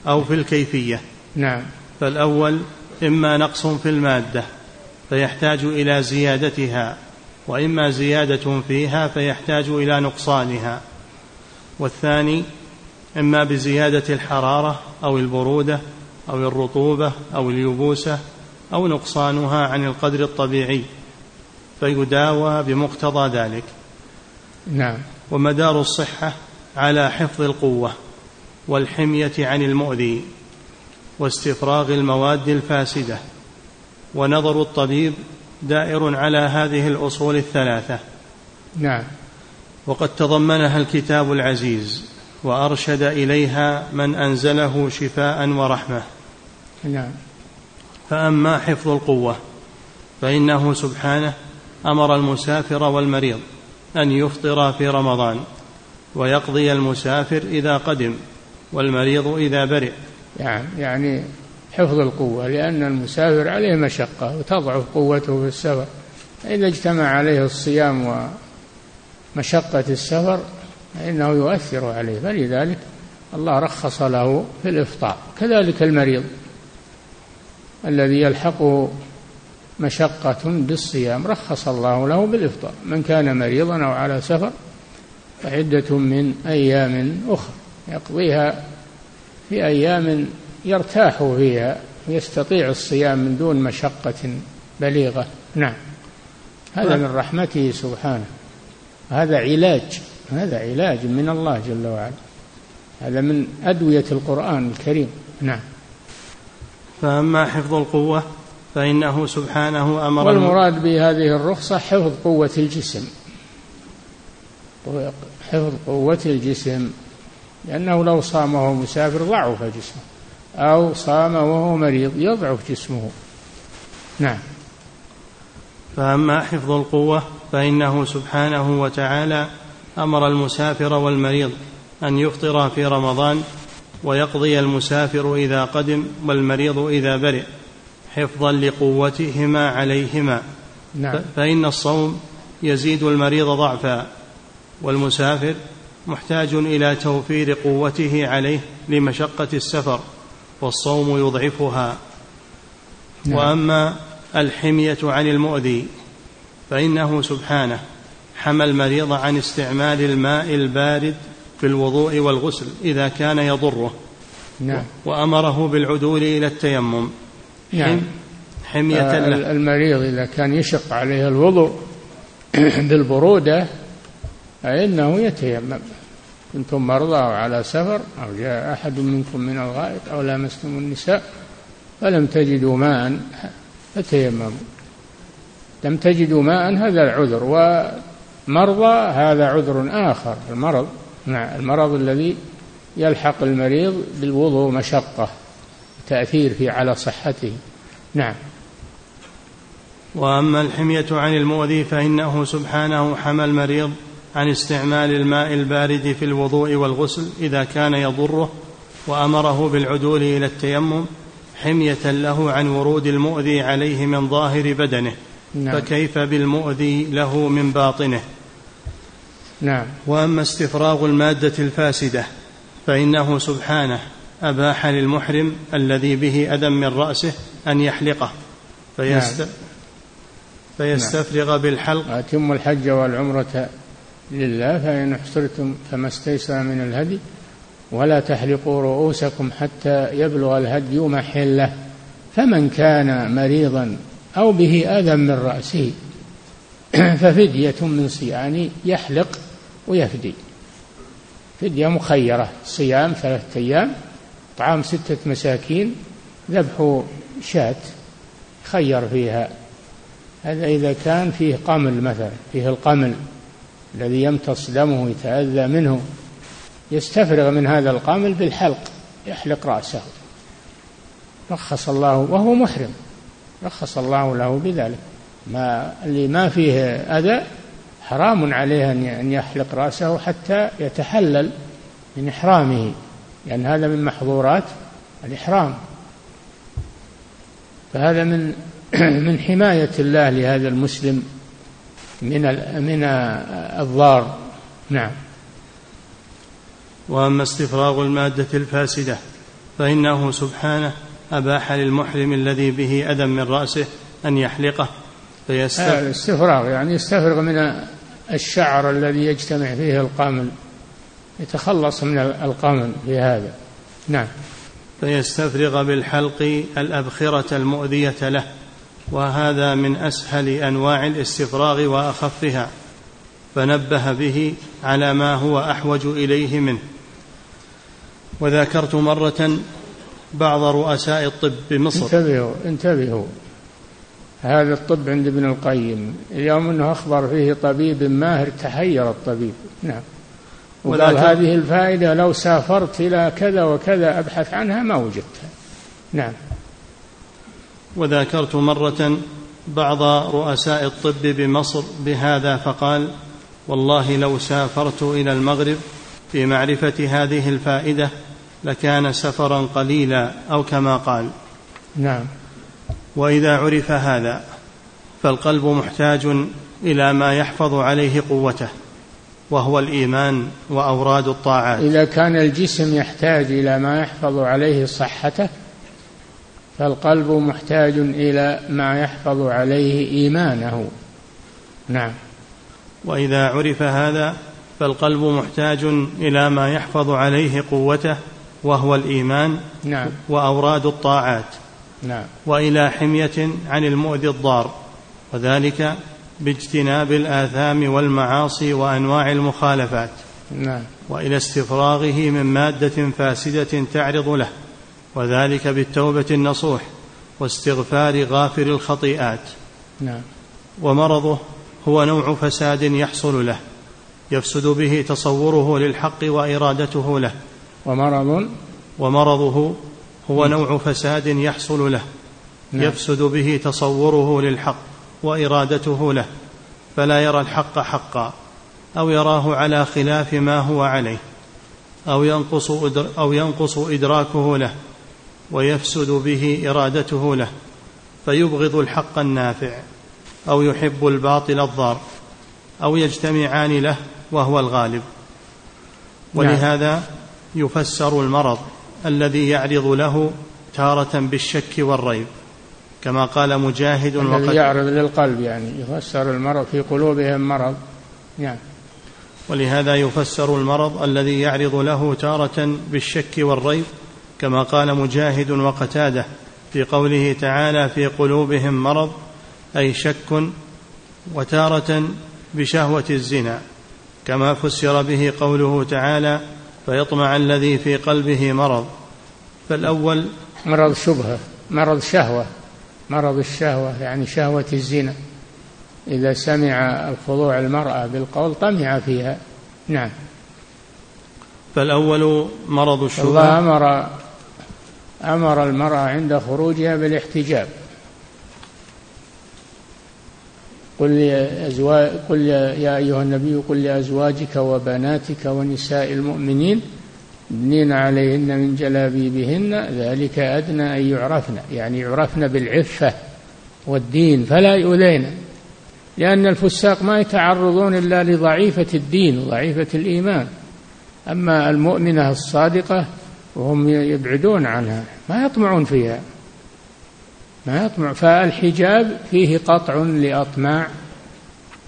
أو في الكيفية. نعم. فالأول إما نقص في المادة فيحتاج إلى زيادتها وإما زيادة فيها فيحتاج إلى نقصانها. والثاني إما بزيادة الحرارة أو البرودة أو الرطوبة أو اليبوسة أو نقصانها عن القدر الطبيعي فيداوى بمقتضى ذلك. نعم. ومدار الصحة على حفظ القوة والحمية عن المؤذي واستفراغ المواد الفاسدة ونظر الطبيب دائر على هذه الأصول الثلاثة. نعم. وقد تضمنها الكتاب العزيز وأرشد إليها من أنزله شفاء ورحمة. نعم. فأما حفظ القوة فإنه سبحانه أمر المسافر والمريض أن يفطر في رمضان. ويقضي المسافر إذا قدم والمريض إذا برئ. يعني يعني حفظ القوة لأن المسافر عليه مشقة وتضعف قوته في السفر. إذا اجتمع عليه الصيام ومشقة السفر فإنه يؤثر عليه فلذلك الله رخص له في الإفطار. كذلك المريض الذي يلحقه مشقة بالصيام رخص الله له بالإفطار من كان مريضا أو على سفر فعدة من أيام أخرى يقضيها في أيام يرتاح فيها ويستطيع الصيام من دون مشقة بليغة. نعم. هذا من رحمته سبحانه. هذا علاج هذا علاج من الله جل وعلا. هذا من أدوية القرآن الكريم. نعم. فأما حفظ القوة فإنه سبحانه أمر والمراد بهذه الرخصة حفظ قوة الجسم. حفظ قوة الجسم لأنه لو صام وهو مسافر ضعف جسمه أو صام وهو مريض يضعف جسمه. نعم. فأما حفظ القوة فإنه سبحانه وتعالى أمر المسافر والمريض أن يفطر في رمضان ويقضي المسافر إذا قدم والمريض إذا برئ حفظا لقوتهما عليهما. نعم. فإن الصوم يزيد المريض ضعفا. والمسافر محتاج إلى توفير قوته عليه لمشقة السفر والصوم يضعفها. نعم. وأما الحمية عن المؤذي فإنه سبحانه حمى المريض عن استعمال الماء البارد في الوضوء والغسل إذا كان يضره. نعم. وأمره بالعدول إلى التيمم. نعم. حمية آه له. المريض إذا كان يشق عليه الوضوء فإنه يتيمم. كنتم مرضى أو على سفر أو جاء أحد منكم من الغائط أو لامستم النساء فلم تجدوا ماء فتيمموا. لم تجدوا ماء هذا العذر. ومرضى هذا عذر آخر. المرض نعم المرض الذي يلحق المريض بالوضوء مشقة تأثير في على صحته. نعم. وأما الحمية عن المؤذي فإنه سبحانه حمى المريض عن استعمال الماء البارد في الوضوء والغسل إذا كان يضره وأمره بالعدول إلى التيمم حمية له عن ورود المؤذي عليه من ظاهر بدنه نعم. فكيف بالمؤذي له من باطنه نعم وأما استفراغ المادة الفاسدة فإنه سبحانه أباح للمحرم الذي به أذى من رأسه أن يحلقه فيست نعم. فيستفرغ نعم. بالحلق أتم الحج والعمرة لله فإن احصرتم فما استيسر من الهدي ولا تحلقوا رؤوسكم حتى يبلغ الهدي محلة. فمن كان مريضا أو به أذى من رأسه ففدية من صيام يحلق ويفدي. فدية مخيرة صيام ثلاثة أيام طعام ستة مساكين ذبح شاة خير فيها. هذا إذا كان فيه قمل مثلا فيه القمل. الذي يمتص دمه يتأذى منه يستفرغ من هذا القمل بالحلق يحلق رأسه. رخص الله وهو محرم. رخص الله له بذلك. ما اللي ما فيه أذى حرام عليه أن يحلق رأسه حتى يتحلل من إحرامه. لأن هذا من محظورات الإحرام. فهذا من من حماية الله لهذا المسلم. من من الضار. نعم. وأما استفراغ المادة الفاسدة فإنه سبحانه أباح للمحرم الذي به أذى من رأسه أن يحلقه فيستفرغ الاستفراغ يعني يستفرغ من الشعر الذي يجتمع فيه القمل يتخلص من القمل في هذا. نعم. فيستفرغ بالحلق الأبخرة المؤذية له. وهذا من أسهل أنواع الاستفراغ وأخفها فنبه به على ما هو أحوج إليه منه. وذكرت مرة بعض رؤساء الطب بمصر. انتبهوا انتبهوا. هذا الطب عند ابن القيم اليوم إنه أخبر فيه طبيب ماهر تحير الطبيب. نعم. وقال هذه الفائدة لو سافرت إلى كذا وكذا أبحث عنها ما وجدتها. نعم. وذاكرت مرة بعض رؤساء الطب بمصر بهذا فقال والله لو سافرت إلى المغرب في معرفة هذه الفائدة لكان سفرا قليلا أو كما قال. نعم. وإذا عرف هذا فالقلب محتاج إلى ما يحفظ عليه قوته وهو الإيمان وأوراد الطاعات. إذا كان الجسم يحتاج إلى ما يحفظ عليه صحته فالقلب محتاج إلى ما يحفظ عليه إيمانه. نعم. وإذا عرف هذا فالقلب محتاج إلى ما يحفظ عليه قوته وهو الإيمان نعم. وأوراد الطاعات. نعم. وإلى حمية عن المؤذي الضار وذلك باجتناب الآثام والمعاصي وأنواع المخالفات. نعم. وإلى استفراغه من مادة فاسدة تعرض له. وذلك بالتوبة النصوح واستغفار غافر الخطيئات. نعم. ومرضه هو نوع فساد يحصل له يفسد به تصوره للحق وإرادته له. ومرض؟ ومرضه هو نوع فساد يحصل له نعم. يفسد به تصوره للحق وإرادته له فلا يرى الحق حقا أو يراه على خلاف ما هو عليه أو ينقص أو ينقص إدراكه له. ويفسد به إرادته له فيبغض الحق النافع أو يحب الباطل الضار أو يجتمعان له وهو الغالب. ولهذا يفسر المرض الذي يعرض له تارة بالشك والريب كما قال مجاهد الذي يعرض للقلب يعني يفسر المرض في قلوبهم مرض. نعم. ولهذا يفسر المرض الذي يعرض له تارة بالشك والريب كما قال مجاهد وقتاده في قوله تعالى في قلوبهم مرض أي شك وتارة بشهوة الزنا. كما فسر به قوله تعالى فيطمع الذي في قلبه مرض. فالأول مرض شبهة مرض شهوة مرض الشهوة يعني شهوة الزنا. إذا سمع الخضوع المرأة بالقول طمع فيها. نعم. فالأول مرض الشبهة. الله أمر أمر المرأة عند خروجها بالاحتجاب. قل لأزواج قل يا أيها النبي قل لأزواجك وبناتك ونساء المؤمنين يدنين عليهن من جلابيبهن ذلك أدنى أن يعرفن يعني يعرفن بالعفة والدين فلا يؤذين لأن الفساق ما يتعرضون إلا لضعيفة الدين وضعيفة الإيمان. أما المؤمنة الصادقة وهم يبعدون عنها. ما يطمعون فيها. ما يطمع. فالحجاب فيه قطع لأطماع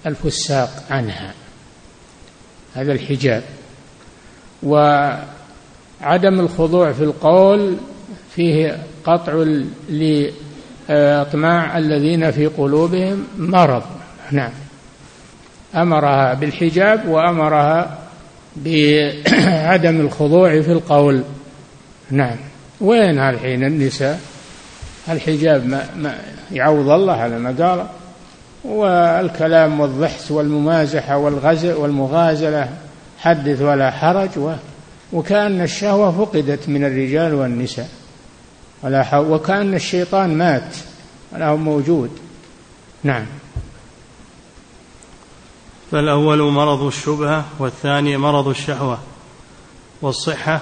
الفساق عنها. هذا الحجاب. وعدم الخضوع في القول فيه قطع لأطماع الذين في قلوبهم مرض. نعم. أمرها بالحجاب وأمرها بعدم الخضوع في القول. نعم. وين الحين النساء؟ الحجاب ما, ما يعوض الله على ما والكلام والضحك والممازحة والغزل والمغازلة حدث ولا حرج. و وكأن الشهوة فقدت من الرجال والنساء. ولا وكأن الشيطان مات ولا هو موجود. نعم. فالأول مرض الشبهة والثاني مرض الشهوة. والصحة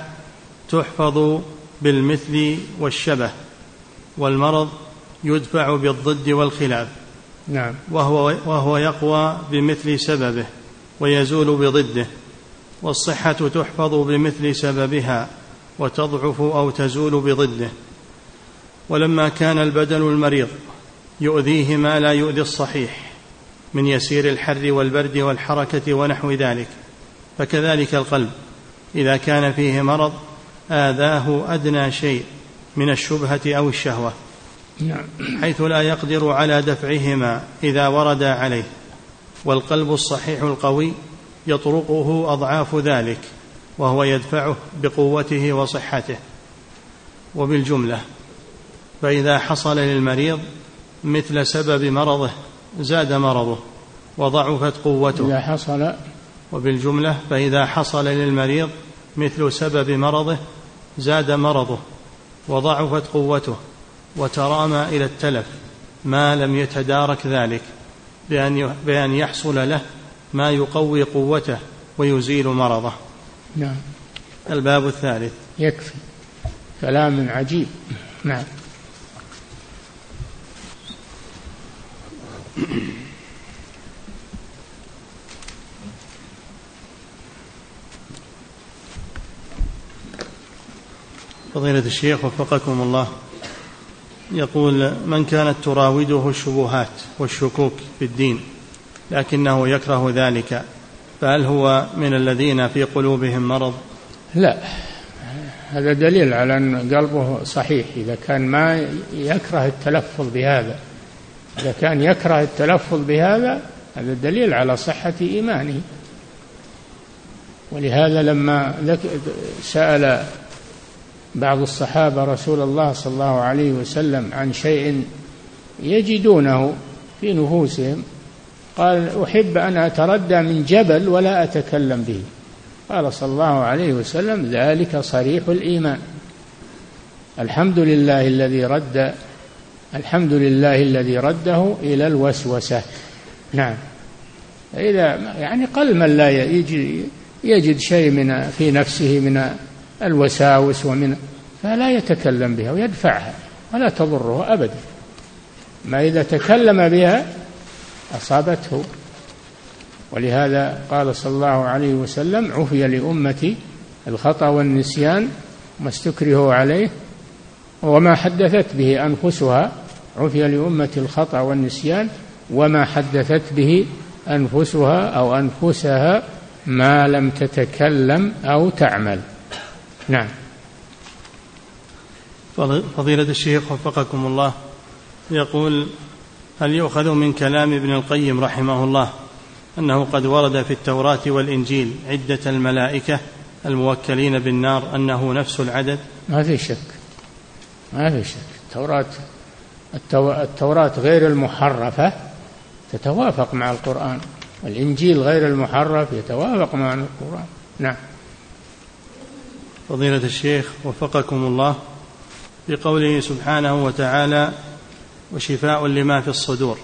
تحفظ بالمثل والشبه والمرض يدفع بالضد والخلاف. نعم. وهو, وهو يقوى بمثل سببه ويزول بضده. والصحة تحفظ بمثل سببها وتضعف أو تزول بضده. ولما كان البدن المريض يؤذيه ما لا يؤذي الصحيح من يسير الحر والبرد والحركة ونحو ذلك. فكذلك القلب. إذا كان فيه مرض آذاه أدنى شيء من الشبهة أو الشهوة نعم. حيث لا يقدر على دفعهما إذا وردا عليه والقلب الصحيح القوي يطرقه أضعاف ذلك وهو يدفعه بقوته وصحته. وبالجملة فإذا حصل للمريض مثل سبب مرضه زاد مرضه وضعفت قوته. إذا حصل. وبالجملة فإذا حصل للمريض مثل سبب مرضه زاد مرضه وضعفت قوته وترامى إلى التلف ما لم يتدارك ذلك بأن بأن يحصل له ما يقوي قوته ويزيل مرضه. نعم. الباب الثالث. يكفي. كلام عجيب. نعم. فضيلة الشيخ وفقكم الله. يقول من كانت تراوده الشبهات والشكوك في الدين لكنه يكره ذلك فهل هو من الذين في قلوبهم مرض؟ لا. هذا دليل على أن قلبه صحيح. إذا كان ما يكره التلفظ بهذا إذا كان يكره التلفظ بهذا هذا دليل على صحة إيمانه. ولهذا لما سأل بعض الصحابة رسول الله صلى الله عليه وسلم عن شيء يجدونه في نفوسهم قال أحب أن أتردى من جبل ولا أتكلم به. قال صلى الله عليه وسلم ذلك صريح الإيمان. الحمد لله الذي رد الحمد لله الذي رده إلى الوسوسة. نعم. إذا يعني قل من لا يجد, يجد شيء من في نفسه من الوساوس ومن فلا يتكلم بها ويدفعها ولا تضره أبدا. ما إذا تكلم بها أصابته. ولهذا قال صلى الله عليه وسلم عفي لأمتي الخطأ والنسيان ما استكرهوا عليه وما حدثت به أنفسها. عفي لأمتي الخطأ والنسيان وما حدثت به أنفسها أو أنفسها ما لم تتكلم أو تعمل. نعم. فضيلة الشيخ وفقكم الله. يقول هل يؤخذ من كلام ابن القيم رحمه الله أنه قد ورد في التوراة والإنجيل عدة الملائكة الموكلين بالنار أنه نفس العدد؟ ما في شك. ما في شك. التوراة التوراة غير المحرفة تتوافق مع القرآن. والإنجيل غير المحرف يتوافق مع القرآن. نعم. فضيلة الشيخ وفقكم الله بقوله سبحانه وتعالى وشفاء لما في الصدور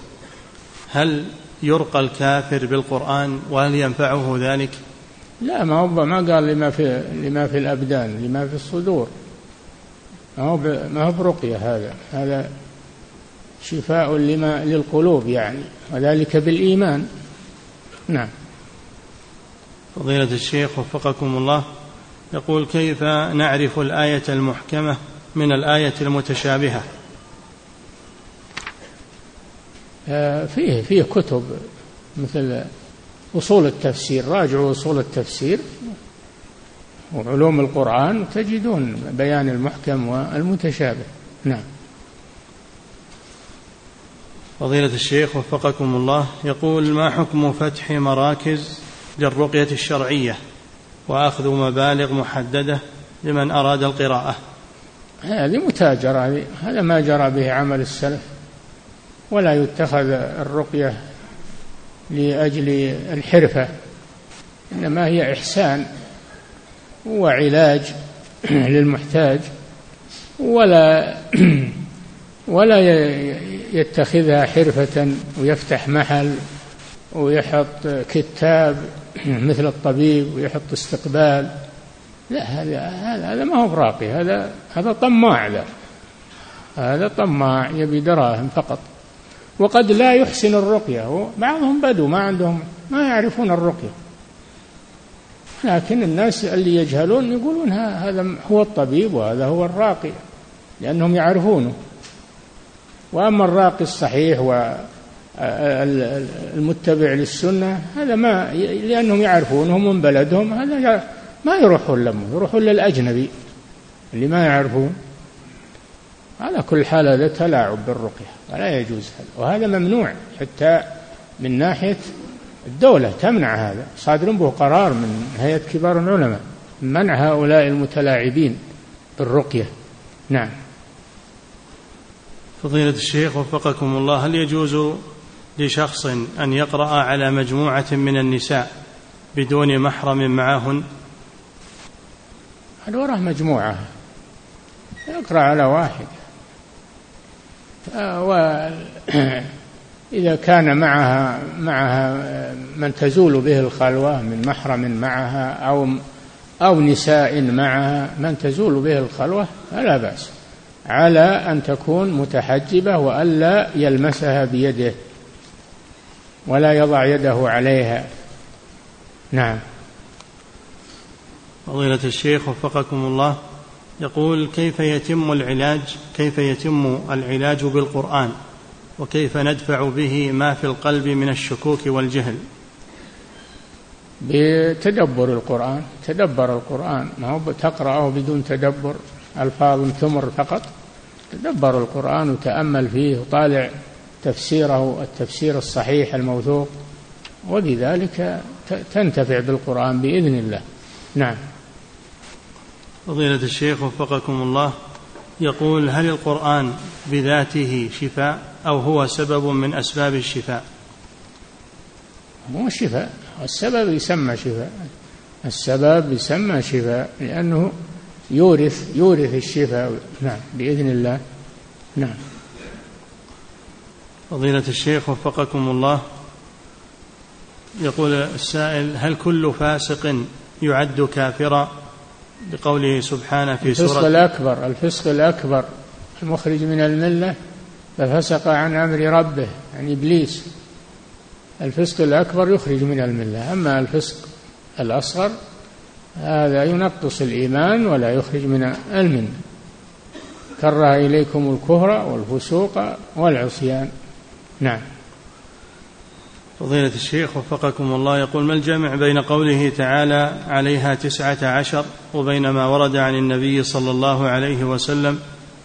هل يرقى الكافر بالقرآن وهل ينفعه ذلك؟ لا ما هو ما قال لما في لما في الأبدان لما في الصدور. ما هو ما هو برقية هذا؟ هذا شفاء لما للقلوب يعني وذلك بالإيمان. نعم. فضيلة الشيخ وفقكم الله يقول كيف نعرف الآية المحكمة من الآية المتشابهة؟ آه، فيه فيه كتب مثل أصول التفسير. راجعوا أصول التفسير وعلوم القرآن تجدون بيان المحكم والمتشابه. نعم. فضيلة الشيخ وفقكم الله يقول ما حكم فتح مراكز للرقية الشرعية؟ وأخذ مبالغ محددة لمن أراد القراءة. هذه متاجرة هذا ما جرى به عمل السلف. ولا يتخذ الرقية لأجل الحرفة إنما هي إحسان وعلاج للمحتاج ولا ولا يتخذها حرفة ويفتح محل ويحط كتاب مثل الطبيب ويحط استقبال. لا هذا هذا هذا ما هو براقي. هذا هذا طماع ذا هذا طماع يبي دراهم فقط. وقد لا يحسن الرقية. بعضهم بدو ما عندهم ما يعرفون الرقية. لكن الناس اللي يجهلون يقولون هذا هو الطبيب وهذا هو الراقي لأنهم يعرفونه. وأما الراقي الصحيح والمتبع للسنة هذا ما لأنهم يعرفونه من بلدهم هذا ما يروحون لهم يروحون للأجنبي اللي ما يعرفون. على كل حال هذا تلاعب بالرقية ولا يجوز هذا وهذا ممنوع حتى من ناحية الدولة تمنع هذا. صادر به قرار من هيئة كبار العلماء منع هؤلاء المتلاعبين بالرقية. نعم. فضيلة الشيخ وفقكم الله هل يجوز لشخص أن يقرأ على مجموعة من النساء بدون محرم معهن؟ هل وراه مجموعة. يقرأ على واحد. وإذا كان معها معها من تزول به الخلوة من محرم معها أو أو نساء معها من تزول به الخلوة فلا بأس. على أن تكون متحجبة وألا يلمسها بيده. ولا يضع يده عليها. نعم. فضيلة الشيخ وفقكم الله يقول كيف يتم العلاج؟ كيف يتم العلاج بالقرآن؟ وكيف ندفع به ما في القلب من الشكوك والجهل؟ بتدبر القرآن تدبر القرآن. ما هو تقرأه بدون تدبر ألفاظ تمر فقط. تدبر القرآن وتأمل فيه وطالع تفسيره التفسير الصحيح الموثوق وبذلك تنتفع بالقرآن بإذن الله. نعم. فضيلة الشيخ وفقكم الله يقول هل القرآن بذاته شفاء أو هو سبب من أسباب الشفاء؟ مو شفاء السبب يسمى شفاء. السبب يسمى شفاء لأنه يورث يورث الشفاء. نعم بإذن الله. نعم. فضيلة الشيخ وفقكم الله. يقول السائل هل كل فاسق يعد كافرا؟ بقوله سبحانه في سورة الفسق الأكبر الفسق الأكبر المخرج من الملة ففسق عن أمر ربه يعني إبليس. الفسق الأكبر يخرج من الملة أما الفسق الأصغر هذا ينقص الإيمان ولا يخرج من الملة. كره إليكم الكفر والفسوق والعصيان. نعم. فضيلة الشيخ وفقكم الله يقول ما الجمع بين قوله تعالى عليها تسعة عشر وبين ما ورد عن النبي صلى الله عليه وسلم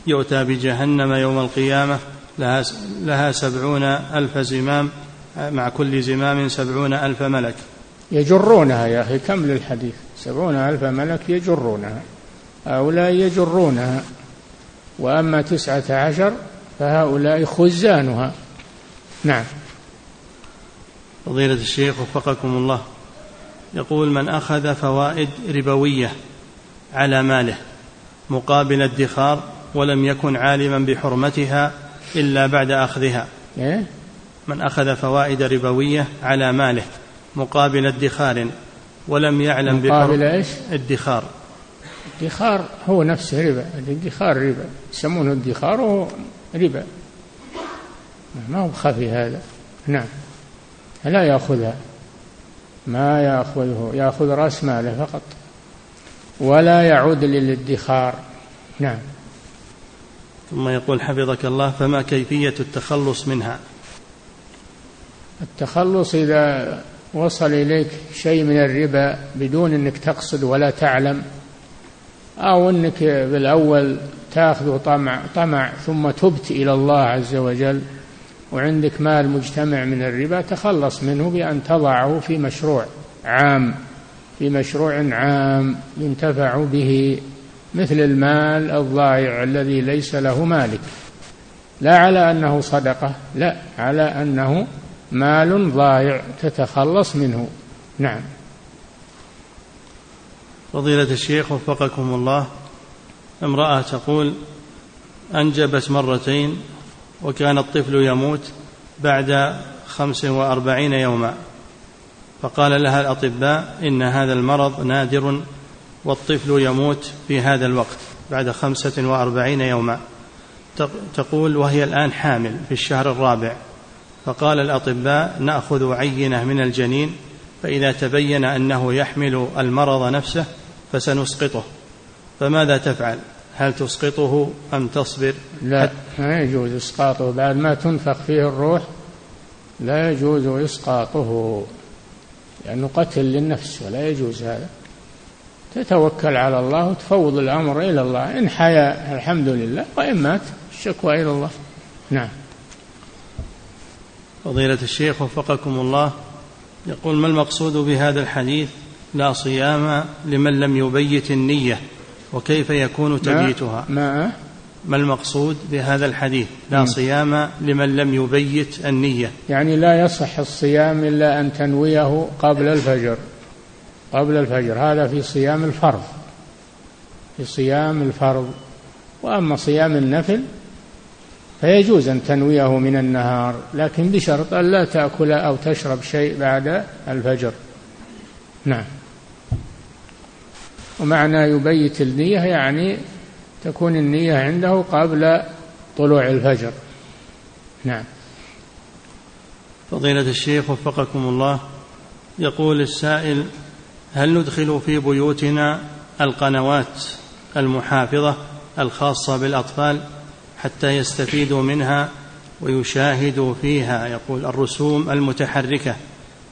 يؤتى بجهنم يوم القيامة لها, لها سبعون ألف زمام مع كل زمام سبعون ألف ملك؟ يجرونها يا أخي كمل الحديث سبعون ألف ملك يجرونها هؤلاء يجرونها وأما تسعة عشر فهؤلاء خزانها. نعم. فضيلة الشيخ وفقكم الله يقول من أخذ فوائد ربوية على ماله مقابل الادخار ولم يكن عالما بحرمتها إلا بعد أخذها. إيه؟ من أخذ فوائد ربوية على ماله مقابل ادخار ولم يعلم مقابل إيش؟ ادخار. ادخار هو نفسه ربا. الادخار ربا. يسمونه ادخار وهو ربا. ما هو خفي هذا. نعم. لا يأخذها ما يأخذه يأخذ رأس ماله فقط. ولا يعود للادخار. نعم. ثم يقول حفظك الله فما كيفية التخلص منها؟ التخلص إذا وصل إليك شيء من الربا بدون أنك تقصد ولا تعلم أو أنك بالأول تأخذ طمع طمع ثم تبت إلى الله عز وجل وعندك مال مجتمع من الربا تخلص منه بأن تضعه في مشروع عام. في مشروع عام ينتفع به مثل المال الضائع الذي ليس له مالك. لا على أنه صدقة لا على أنه مال ضائع تتخلص منه. نعم. فضيلة الشيخ وفقكم الله امرأة تقول أنجبت مرتين وكان الطفل يموت بعد خمس وأربعين يوما. فقال لها الأطباء إن هذا المرض نادر والطفل يموت في هذا الوقت بعد خمسة وأربعين يوما. تقول وهي الآن حامل في الشهر الرابع. فقال الأطباء نأخذ عينة من الجنين فإذا تبين أنه يحمل المرض نفسه فسنسقطه. فماذا تفعل؟ هل تسقطه أم تصبر؟ لا ما يجوز إسقاطه. بعد ما تنفخ فيه الروح لا يجوز إسقاطه لأنه قتل للنفس ولا يجوز هذا. تتوكل على الله وتفوض الأمر إلى الله. إن حيا الحمد لله. وإن مات الشكوى إلى الله. نعم. فضيلة الشيخ وفقكم الله. يقول ما المقصود بهذا الحديث؟ لا صيام لمن لم يبيت النية. وكيف يكون تبييتها؟ ما؟ ما المقصود بهذا الحديث؟ لا صيام لمن لم يبيت النية. يعني لا يصح الصيام إلا أن تنويه قبل الفجر. قبل الفجر. هذا في صيام الفرض. في صيام الفرض. وأما صيام النفل فيجوز أن تنويه من النهار لكن بشرط أن لا تأكل أو تشرب شيء بعد الفجر. نعم. ومعنى يبيت النية يعني تكون النية عنده قبل طلوع الفجر. نعم. فضيلة الشيخ وفقكم الله يقول السائل هل ندخل في بيوتنا القنوات المحافظة الخاصة بالأطفال حتى يستفيدوا منها ويشاهدوا فيها؟ يقول الرسوم المتحركة.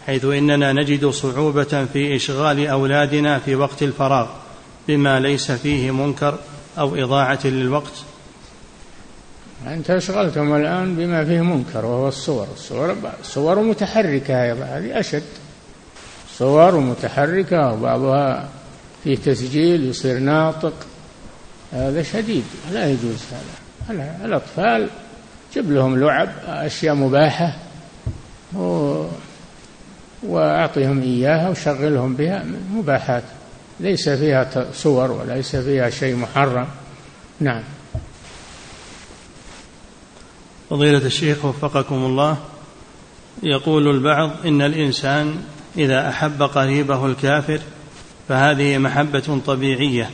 حيث إننا نجد صعوبة في إشغال أولادنا في وقت الفراغ بما ليس فيه منكر أو إضاعة للوقت. أنت أشغلتهم الآن بما فيه منكر وهو الصور. الصور صور متحركة أيضا هذه أشد. صور متحركة وبعضها فيه تسجيل يصير ناطق. هذا شديد لا يجوز هذا. الأطفال جب لهم لعب أشياء مباحة. و... وأعطيهم إياها وشغلهم بها مباحات. ليس فيها صور وليس فيها شيء محرم. نعم. فضيلة الشيخ وفقكم الله يقول البعض إن الإنسان إذا أحب قريبه الكافر فهذه محبة طبيعية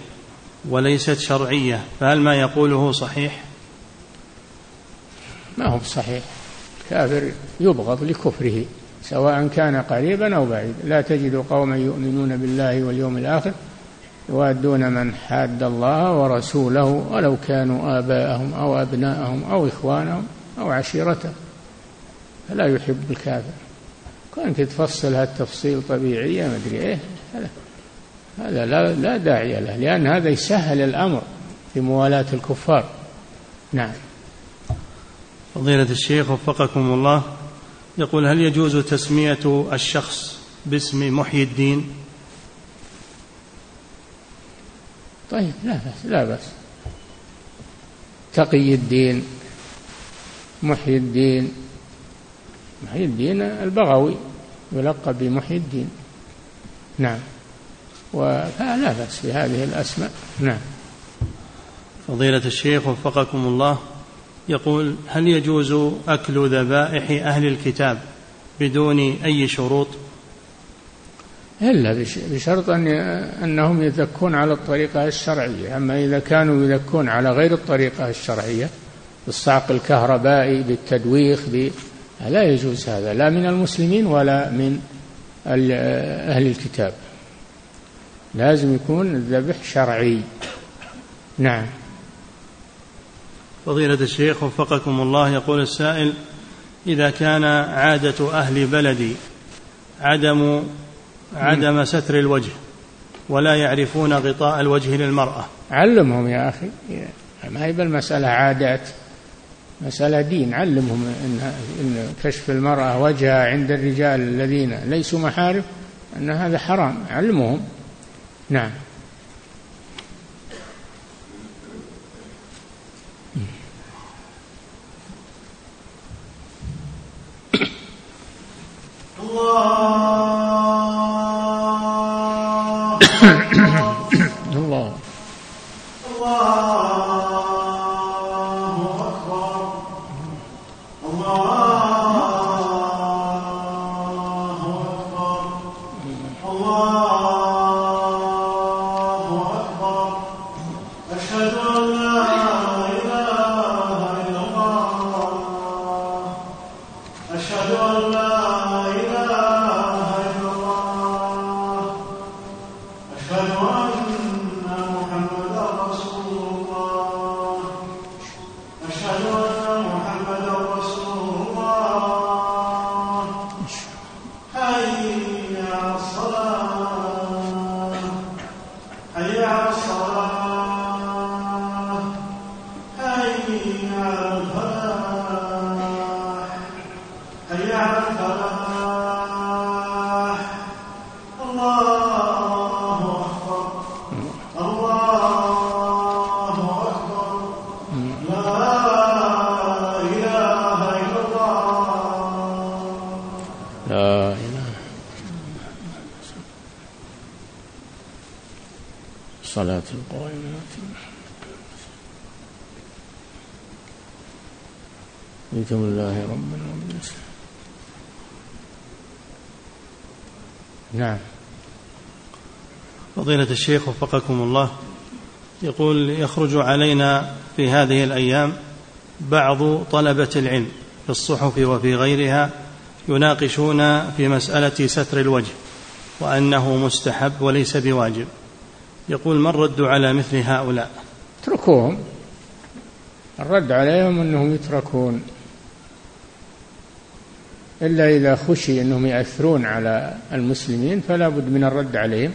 وليست شرعية فهل ما يقوله صحيح؟ ما هو صحيح الكافر يبغض لكفره. سواء كان قريبا أو بعيدا. لا تجد قوما يؤمنون بالله واليوم الآخر يوادون من حاد الله ورسوله ولو كانوا آباءهم أو أبناءهم أو إخوانهم أو عشيرتهم. فلا يحب الكافر. كنت تفصل هالتفصيل طبيعية ما أدري إيه. هذا هذا لا, لا داعي له لأن هذا يسهل الأمر في موالاة الكفار. نعم. فضيلة الشيخ وفقكم الله. يقول هل يجوز تسمية الشخص باسم محيي الدين؟ طيب لا بأس لا بأس. تقي الدين محيي الدين. محيي الدين البغوي يلقب بمحيي الدين. نعم. ولا بأس بهذه الأسماء. نعم. فضيلة الشيخ وفقكم الله. يقول هل يجوز أكل ذبائح أهل الكتاب بدون أي شروط؟ إلا بشرط أن أنهم يذكون على الطريقة الشرعية. أما إذا كانوا يذكون على غير الطريقة الشرعية بالصعق الكهربائي بالتدويخ لا يجوز هذا لا من المسلمين ولا من أهل الكتاب. لازم يكون الذبح شرعي. نعم. فضيلة الشيخ وفقكم الله يقول السائل إذا كان عادة أهل بلدي عدم عدم ستر الوجه ولا يعرفون غطاء الوجه للمرأة. علمهم يا أخي ما هي بالمسألة عادات مسألة دين. علمهم إن, كشف المرأة وجهها عند الرجال الذين ليسوا محارم أن هذا حرام. علمهم. نعم. الله الله فضيلة الشيخ وفقكم الله. يقول يخرج علينا في هذه الأيام بعض طلبة العلم في الصحف وفي غيرها يناقشون في مسألة ستر الوجه وأنه مستحب وليس بواجب. يقول ما الرد على مثل هؤلاء؟ اتركوهم. الرد عليهم أنهم يتركون. إلا إذا خشي أنهم يأثرون على المسلمين فلا بد من الرد عليهم.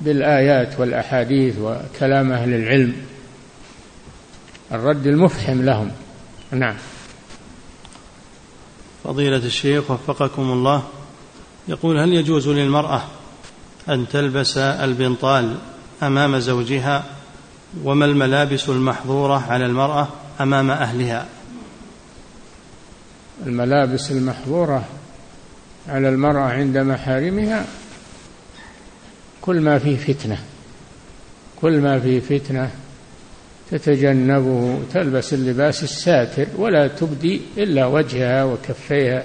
بالآيات والأحاديث وكلام أهل العلم. الرد المفحم لهم. نعم. فضيلة الشيخ وفقكم الله يقول هل يجوز للمرأة أن تلبس البنطال أمام زوجها وما الملابس المحظورة على المرأة أمام أهلها؟ الملابس المحظورة على المرأة عند محارمها؟ كل ما فيه فتنة كل ما فيه فتنة تتجنبه تلبس اللباس الساتر ولا تبدي إلا وجهها وكفيها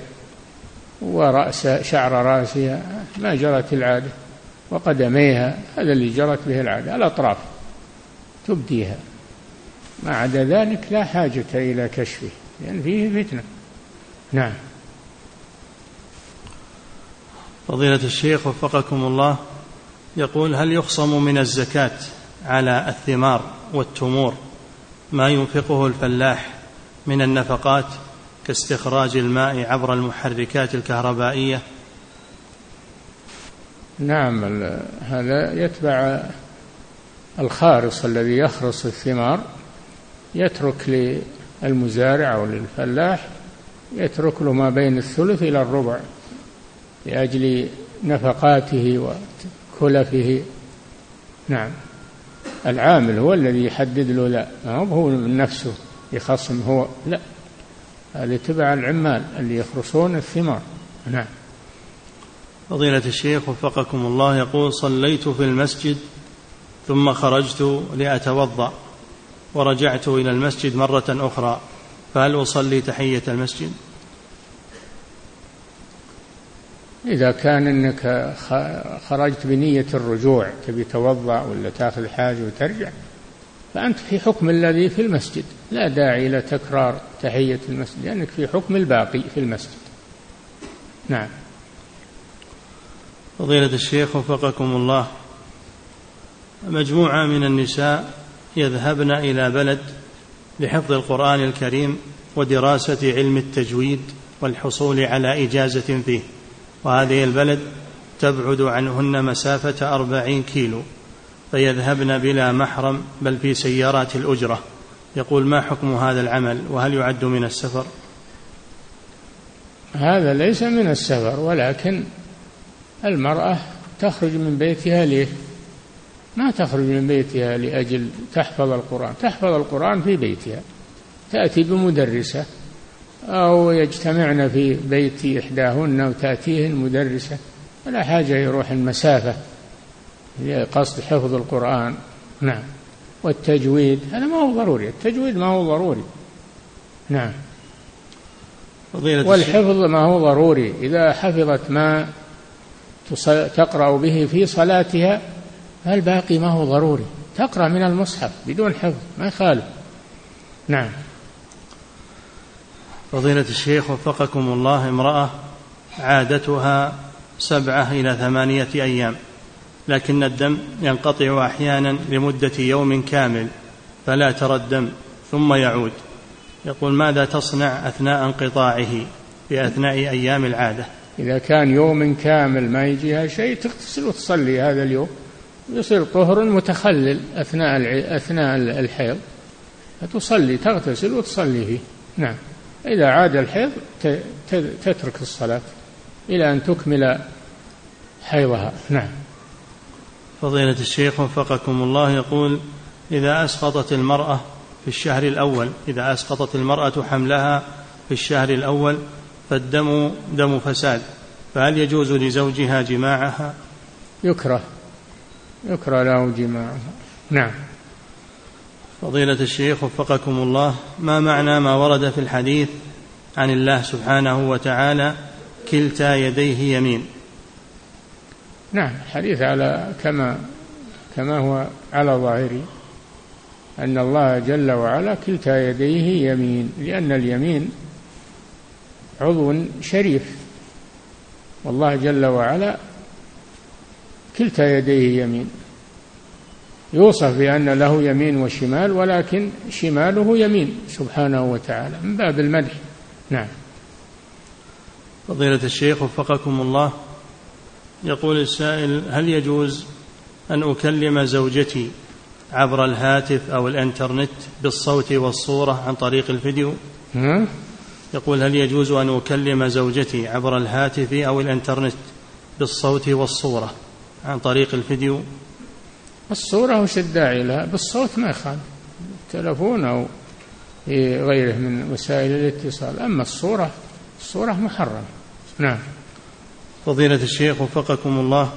ورأس شعر رأسها ما جرت العادة وقدميها هذا اللي جرت به العادة الأطراف تبديها. ما عدا ذلك لا حاجة إلى كشفه لأن فيه فتنة. نعم. فضيلة الشيخ وفقكم الله. يقول هل يخصم من الزكاة على الثمار والتمور ما ينفقه الفلاح من النفقات كاستخراج الماء عبر المحركات الكهربائية؟ نعم هذا يتبع الخارص الذي يخرص الثمار يترك للمزارع أو للفلاح يترك له ما بين الثلث إلى الربع لأجل نفقاته وكلفه نعم. العامل هو الذي يحدد له لا. ما هو من نفسه يخصم. هو لا. هذا تبع العمال اللي يخرصون الثمار. نعم. فضيلة الشيخ وفقكم الله يقول صليت في المسجد ثم خرجت لأتوضأ ورجعت إلى المسجد مرة أخرى. فهل أصلي تحية المسجد؟ إذا كان أنك خرجت بنية الرجوع تبي توضأ ولا تأخذ حاجة وترجع فأنت في حكم الذي في المسجد. لا داعي إلى تكرار تحية المسجد لأنك في حكم الباقي في المسجد. نعم. فضيلة الشيخ وفقكم الله. مجموعة من النساء يذهبن إلى بلد لحفظ القرآن الكريم ودراسة علم التجويد والحصول على إجازة فيه. وهذه البلد تبعد عنهن مسافة أربعين كيلو فيذهبن بلا محرم بل في سيارات الأجرة. يقول ما حكم هذا العمل وهل يعد من السفر؟ هذا ليس من السفر ولكن المرأة تخرج من بيتها ليه؟ ما تخرج من بيتها لأجل تحفظ القرآن تحفظ القرآن في بيتها تأتي بمدرسة. أو يجتمعن في بيت إحداهن وتأتيهن مدرسة ولا حاجة يروح المسافة. قصد حفظ القرآن. نعم. والتجويد هذا ما هو ضروري التجويد ما هو ضروري. نعم. والحفظ ما هو ضروري إذا حفظت ما تقرأ به في صلاتها فالباقي ما هو ضروري. تقرأ من المصحف بدون حفظ ما يخالف. نعم. فضيلة الشيخ وفقكم الله امرأة عادتها سبعة إلى ثمانية أيام لكن الدم ينقطع أحيانا لمدة يوم كامل فلا ترى الدم ثم يعود. يقول ماذا تصنع أثناء انقطاعه في أثناء أيام العادة؟ إذا كان يوم كامل ما يجيها شيء تغتسل وتصلي هذا اليوم. يصير طهر متخلل أثناء أثناء الحيض فتصلي تغتسل وتصلي فيه نعم. إذا عاد الحيض تترك الصلاة إلى أن تكمل حيضها. نعم. فضيلة الشيخ وفقكم الله يقول إذا أسقطت المرأة في الشهر الأول إذا أسقطت المرأة حملها في الشهر الأول فالدم دم فساد فهل يجوز لزوجها جماعها؟ يكره. يكره له جماعها. نعم. فضيلة الشيخ وفقكم الله ما معنى ما ورد في الحديث عن الله سبحانه وتعالى كلتا يديه يمين؟ نعم الحديث على كما كما هو على ظاهره أن الله جل وعلا كلتا يديه يمين لأن اليمين عضو شريف والله جل وعلا كلتا يديه يمين. يوصف بأن له يمين وشمال ولكن شماله يمين سبحانه وتعالى من باب المدح. نعم. فضيلة الشيخ وفقكم الله يقول السائل هل يجوز أن أكلم زوجتي عبر الهاتف أو الإنترنت بالصوت والصورة عن طريق الفيديو؟ يقول هل يجوز أن أكلم زوجتي عبر الهاتف أو الإنترنت بالصوت والصورة عن طريق الفيديو؟ الصورة وش الداعي لها؟ بالصوت ما يخالف. تلفون أو غيره من وسائل الاتصال. أما الصورة الصورة محرمة. نعم. فضيلة الشيخ وفقكم الله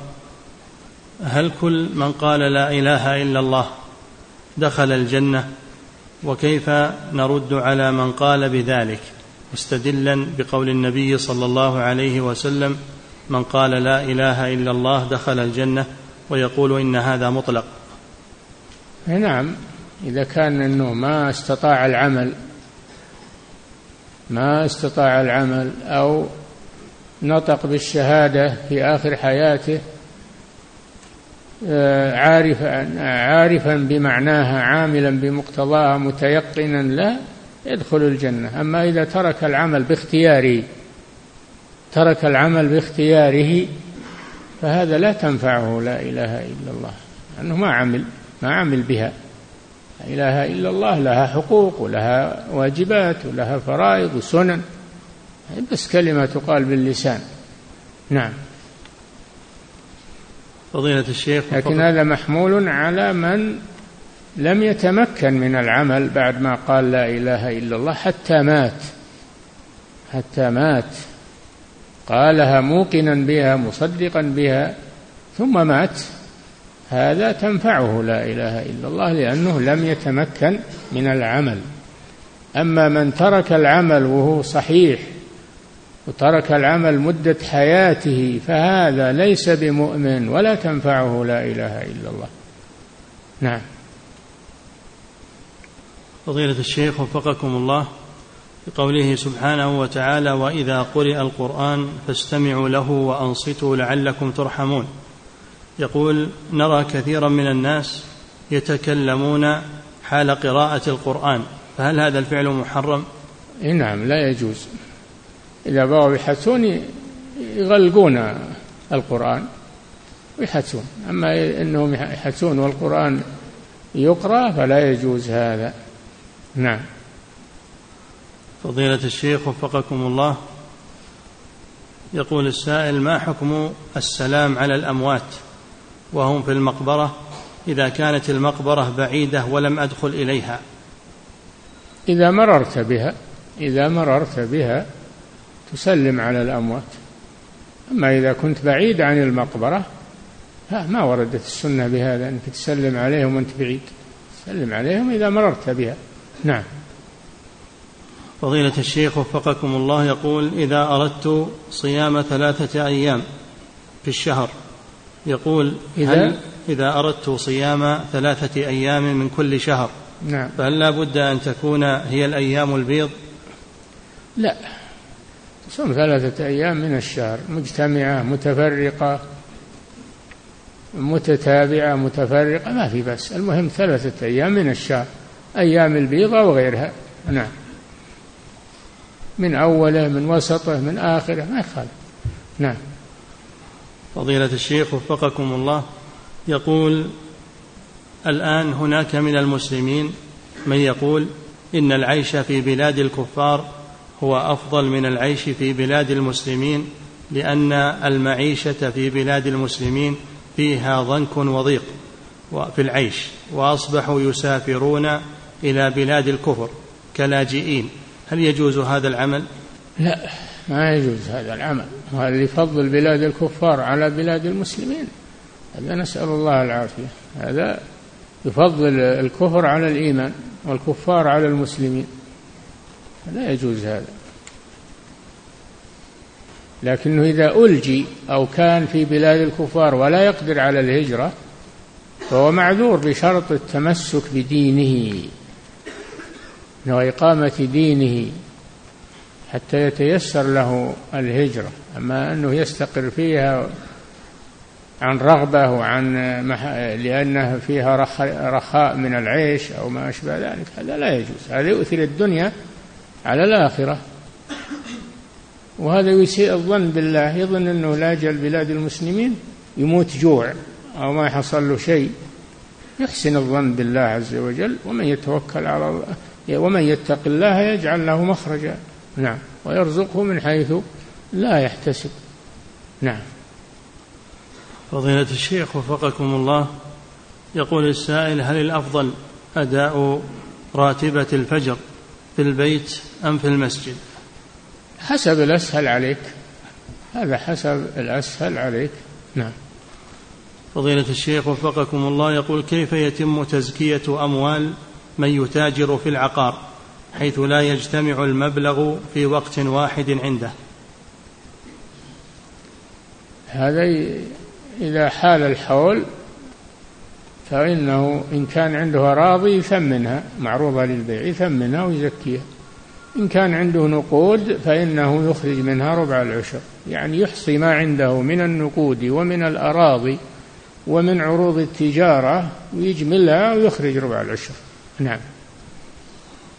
هل كل من قال لا إله إلا الله دخل الجنة؟ وكيف نرد على من قال بذلك؟ مستدلا بقول النبي صلى الله عليه وسلم من قال لا إله إلا الله دخل الجنة. ويقول إن هذا مطلق. نعم إذا كان إنه ما استطاع العمل ما استطاع العمل أو نطق بالشهادة في آخر حياته آه، عارفا عارفا بمعناها عاملا بمقتضاها متيقنا لا يدخل الجنة. أما إذا ترك العمل باختياره ترك العمل باختياره فهذا لا تنفعه لا إله إلا الله. لأنه ما عمل ما عمل بها. لا إله إلا الله لها حقوق ولها واجبات ولها فرائض وسنن. بس كلمة تقال باللسان. نعم. فضيلة الشيخ لكن هذا محمول على من لم يتمكن من العمل بعد ما قال لا إله إلا الله حتى مات. حتى مات. قالها موقنا بها مصدقا بها ثم مات. هذا تنفعه لا إله إلا الله لأنه لم يتمكن من العمل. أما من ترك العمل وهو صحيح وترك العمل مدة حياته فهذا ليس بمؤمن ولا تنفعه لا إله إلا الله. نعم. فضيلة الشيخ وفقكم الله. بقوله سبحانه وتعالى وإذا قرئ القرآن فاستمعوا له وأنصتوا لعلكم ترحمون. يقول نرى كثيرا من الناس يتكلمون حال قراءة القرآن فهل هذا الفعل محرم؟ نعم لا يجوز. إذا بغوا يحسون يغلقون القرآن ويحسون أما أنهم يحسون والقرآن يقرأ فلا يجوز هذا. نعم. فضيلة الشيخ وفقكم الله. يقول السائل ما حكم السلام على الأموات وهم في المقبرة إذا كانت المقبرة بعيدة ولم أدخل إليها؟ إذا مررت بها إذا مررت بها تسلم على الأموات. أما إذا كنت بعيد عن المقبرة ما وردت السنة بهذا أنك تسلم عليهم وأنت بعيد. سلم عليهم إذا مررت بها. نعم. فضيلة الشيخ وفقكم الله يقول إذا أردت صيام ثلاثة أيام في الشهر يقول إذا؟ هل إذا أردت صيام ثلاثة أيام من كل شهر نعم. فهل لا بد أن تكون هي الأيام البيض؟ لا. تصوم ثلاثة أيام من الشهر مجتمعة متفرقة متتابعة متفرقة ما في بس. المهم ثلاثة أيام من الشهر أيام البيض أو غيرها نعم. من أوله من وسطه من آخره ما يخالف. نعم. فضيلة الشيخ وفقكم الله يقول الآن هناك من المسلمين من يقول إن العيش في بلاد الكفار هو أفضل من العيش في بلاد المسلمين لأن المعيشة في بلاد المسلمين فيها ضنك وضيق في العيش وأصبحوا يسافرون إلى بلاد الكفر كلاجئين. هل يجوز هذا العمل؟ لا ما يجوز هذا العمل وهذا يفضل بلاد الكفار على بلاد المسلمين. هذا نسأل الله العافية. هذا يفضل الكفر على الإيمان والكفار على المسلمين. لا يجوز هذا. لكنه إذا ألجي أو كان في بلاد الكفار ولا يقدر على الهجرة فهو معذور بشرط التمسك بدينه. وإقامة دينه حتى يتيسر له الهجرة. أما أنه يستقر فيها عن رغبة وعن مح... لأنها فيها رخ... رخاء من العيش أو ما أشبه ذلك هذا لا يجوز. هذا يؤثر الدنيا على الآخرة. وهذا يسيء الظن بالله. يظن أنه لا جل بلاد المسلمين يموت جوع أو ما يحصل له شيء. يحسن الظن بالله عز وجل. ومن يتوكل على الله ومن يتق الله يجعل له مخرجا. نعم. ويرزقه من حيث لا يحتسب. نعم. فضيلة الشيخ وفقكم الله يقول السائل هل الأفضل أداء راتبة الفجر في البيت أم في المسجد؟ حسب الأسهل عليك. هذا حسب الأسهل عليك. نعم. فضيلة الشيخ وفقكم الله يقول كيف يتم تزكية أموال من يتاجر في العقار حيث لا يجتمع المبلغ في وقت واحد عنده. هذا إذا حال الحول فإنه إن كان عنده أراضي يثمنها معروضة للبيع يثمنها ويزكيها. إن كان عنده نقود فإنه يخرج منها ربع العشر. يعني يحصي ما عنده من النقود ومن الأراضي ومن عروض التجارة ويجملها ويخرج ربع العشر. نعم.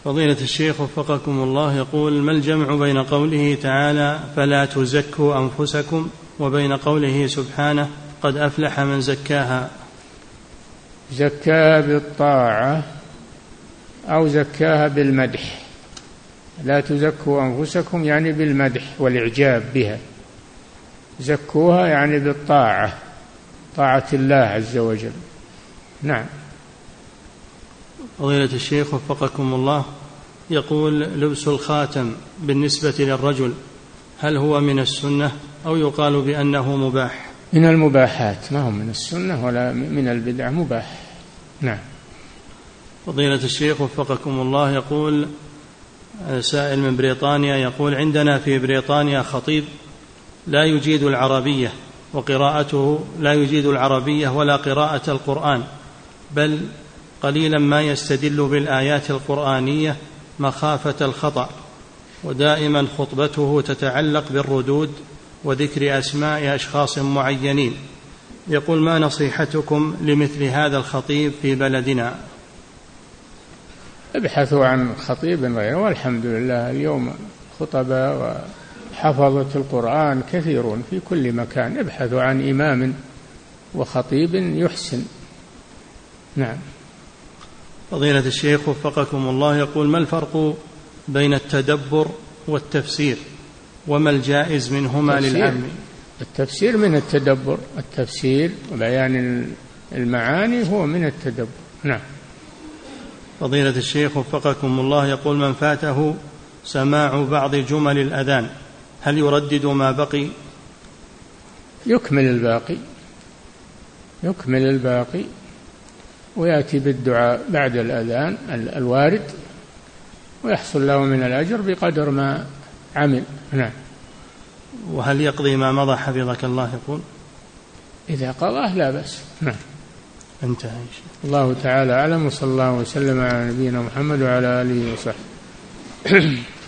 فضيلة الشيخ وفقكم الله يقول ما الجمع بين قوله تعالى فلا تزكوا أنفسكم وبين قوله سبحانه قد أفلح من زكاها زكاها بالطاعة أو زكاها بالمدح. لا تزكوا أنفسكم يعني بالمدح والإعجاب بها. زكوها يعني بالطاعة طاعة الله عز وجل. نعم. فضيلة الشيخ وفقكم الله يقول لبس الخاتم بالنسبة للرجل هل هو من السنة أو يقال بأنه مباح؟ من المباحات ما هو من السنة ولا من البدع مباح. نعم. فضيلة الشيخ وفقكم الله يقول سائل من بريطانيا يقول عندنا في بريطانيا خطيب لا يجيد العربية وقراءته لا يجيد العربية ولا قراءة القرآن بل قليلا ما يستدل بالآيات القرآنية مخافة الخطأ ودائما خطبته تتعلق بالردود وذكر أسماء أشخاص معينين. يقول ما نصيحتكم لمثل هذا الخطيب في بلدنا؟ ابحثوا عن خطيب غيره والحمد لله اليوم خطباء وحفظة القرآن كثيرون في كل مكان. ابحثوا عن إمام وخطيب يحسن. نعم. فضيلة الشيخ وفقكم الله يقول ما الفرق بين التدبر والتفسير؟ وما الجائز منهما للعلم؟ التفسير من التدبر. التفسير وبيان المعاني هو من التدبر. نعم. فضيلة الشيخ وفقكم الله يقول من فاته سماع بعض جمل الأذان هل يردد ما بقي؟ يكمل الباقي. يكمل الباقي. ويأتي بالدعاء بعد الأذان الوارد ويحصل له من الأجر بقدر ما عمل. نعم. وهل يقضي ما مضى حفظك الله يقول؟ إذا قضاه لا بأس. نعم. انتهى الله تعالى أعلم وصلى الله وسلم على نبينا محمد وعلى آله وصحبه.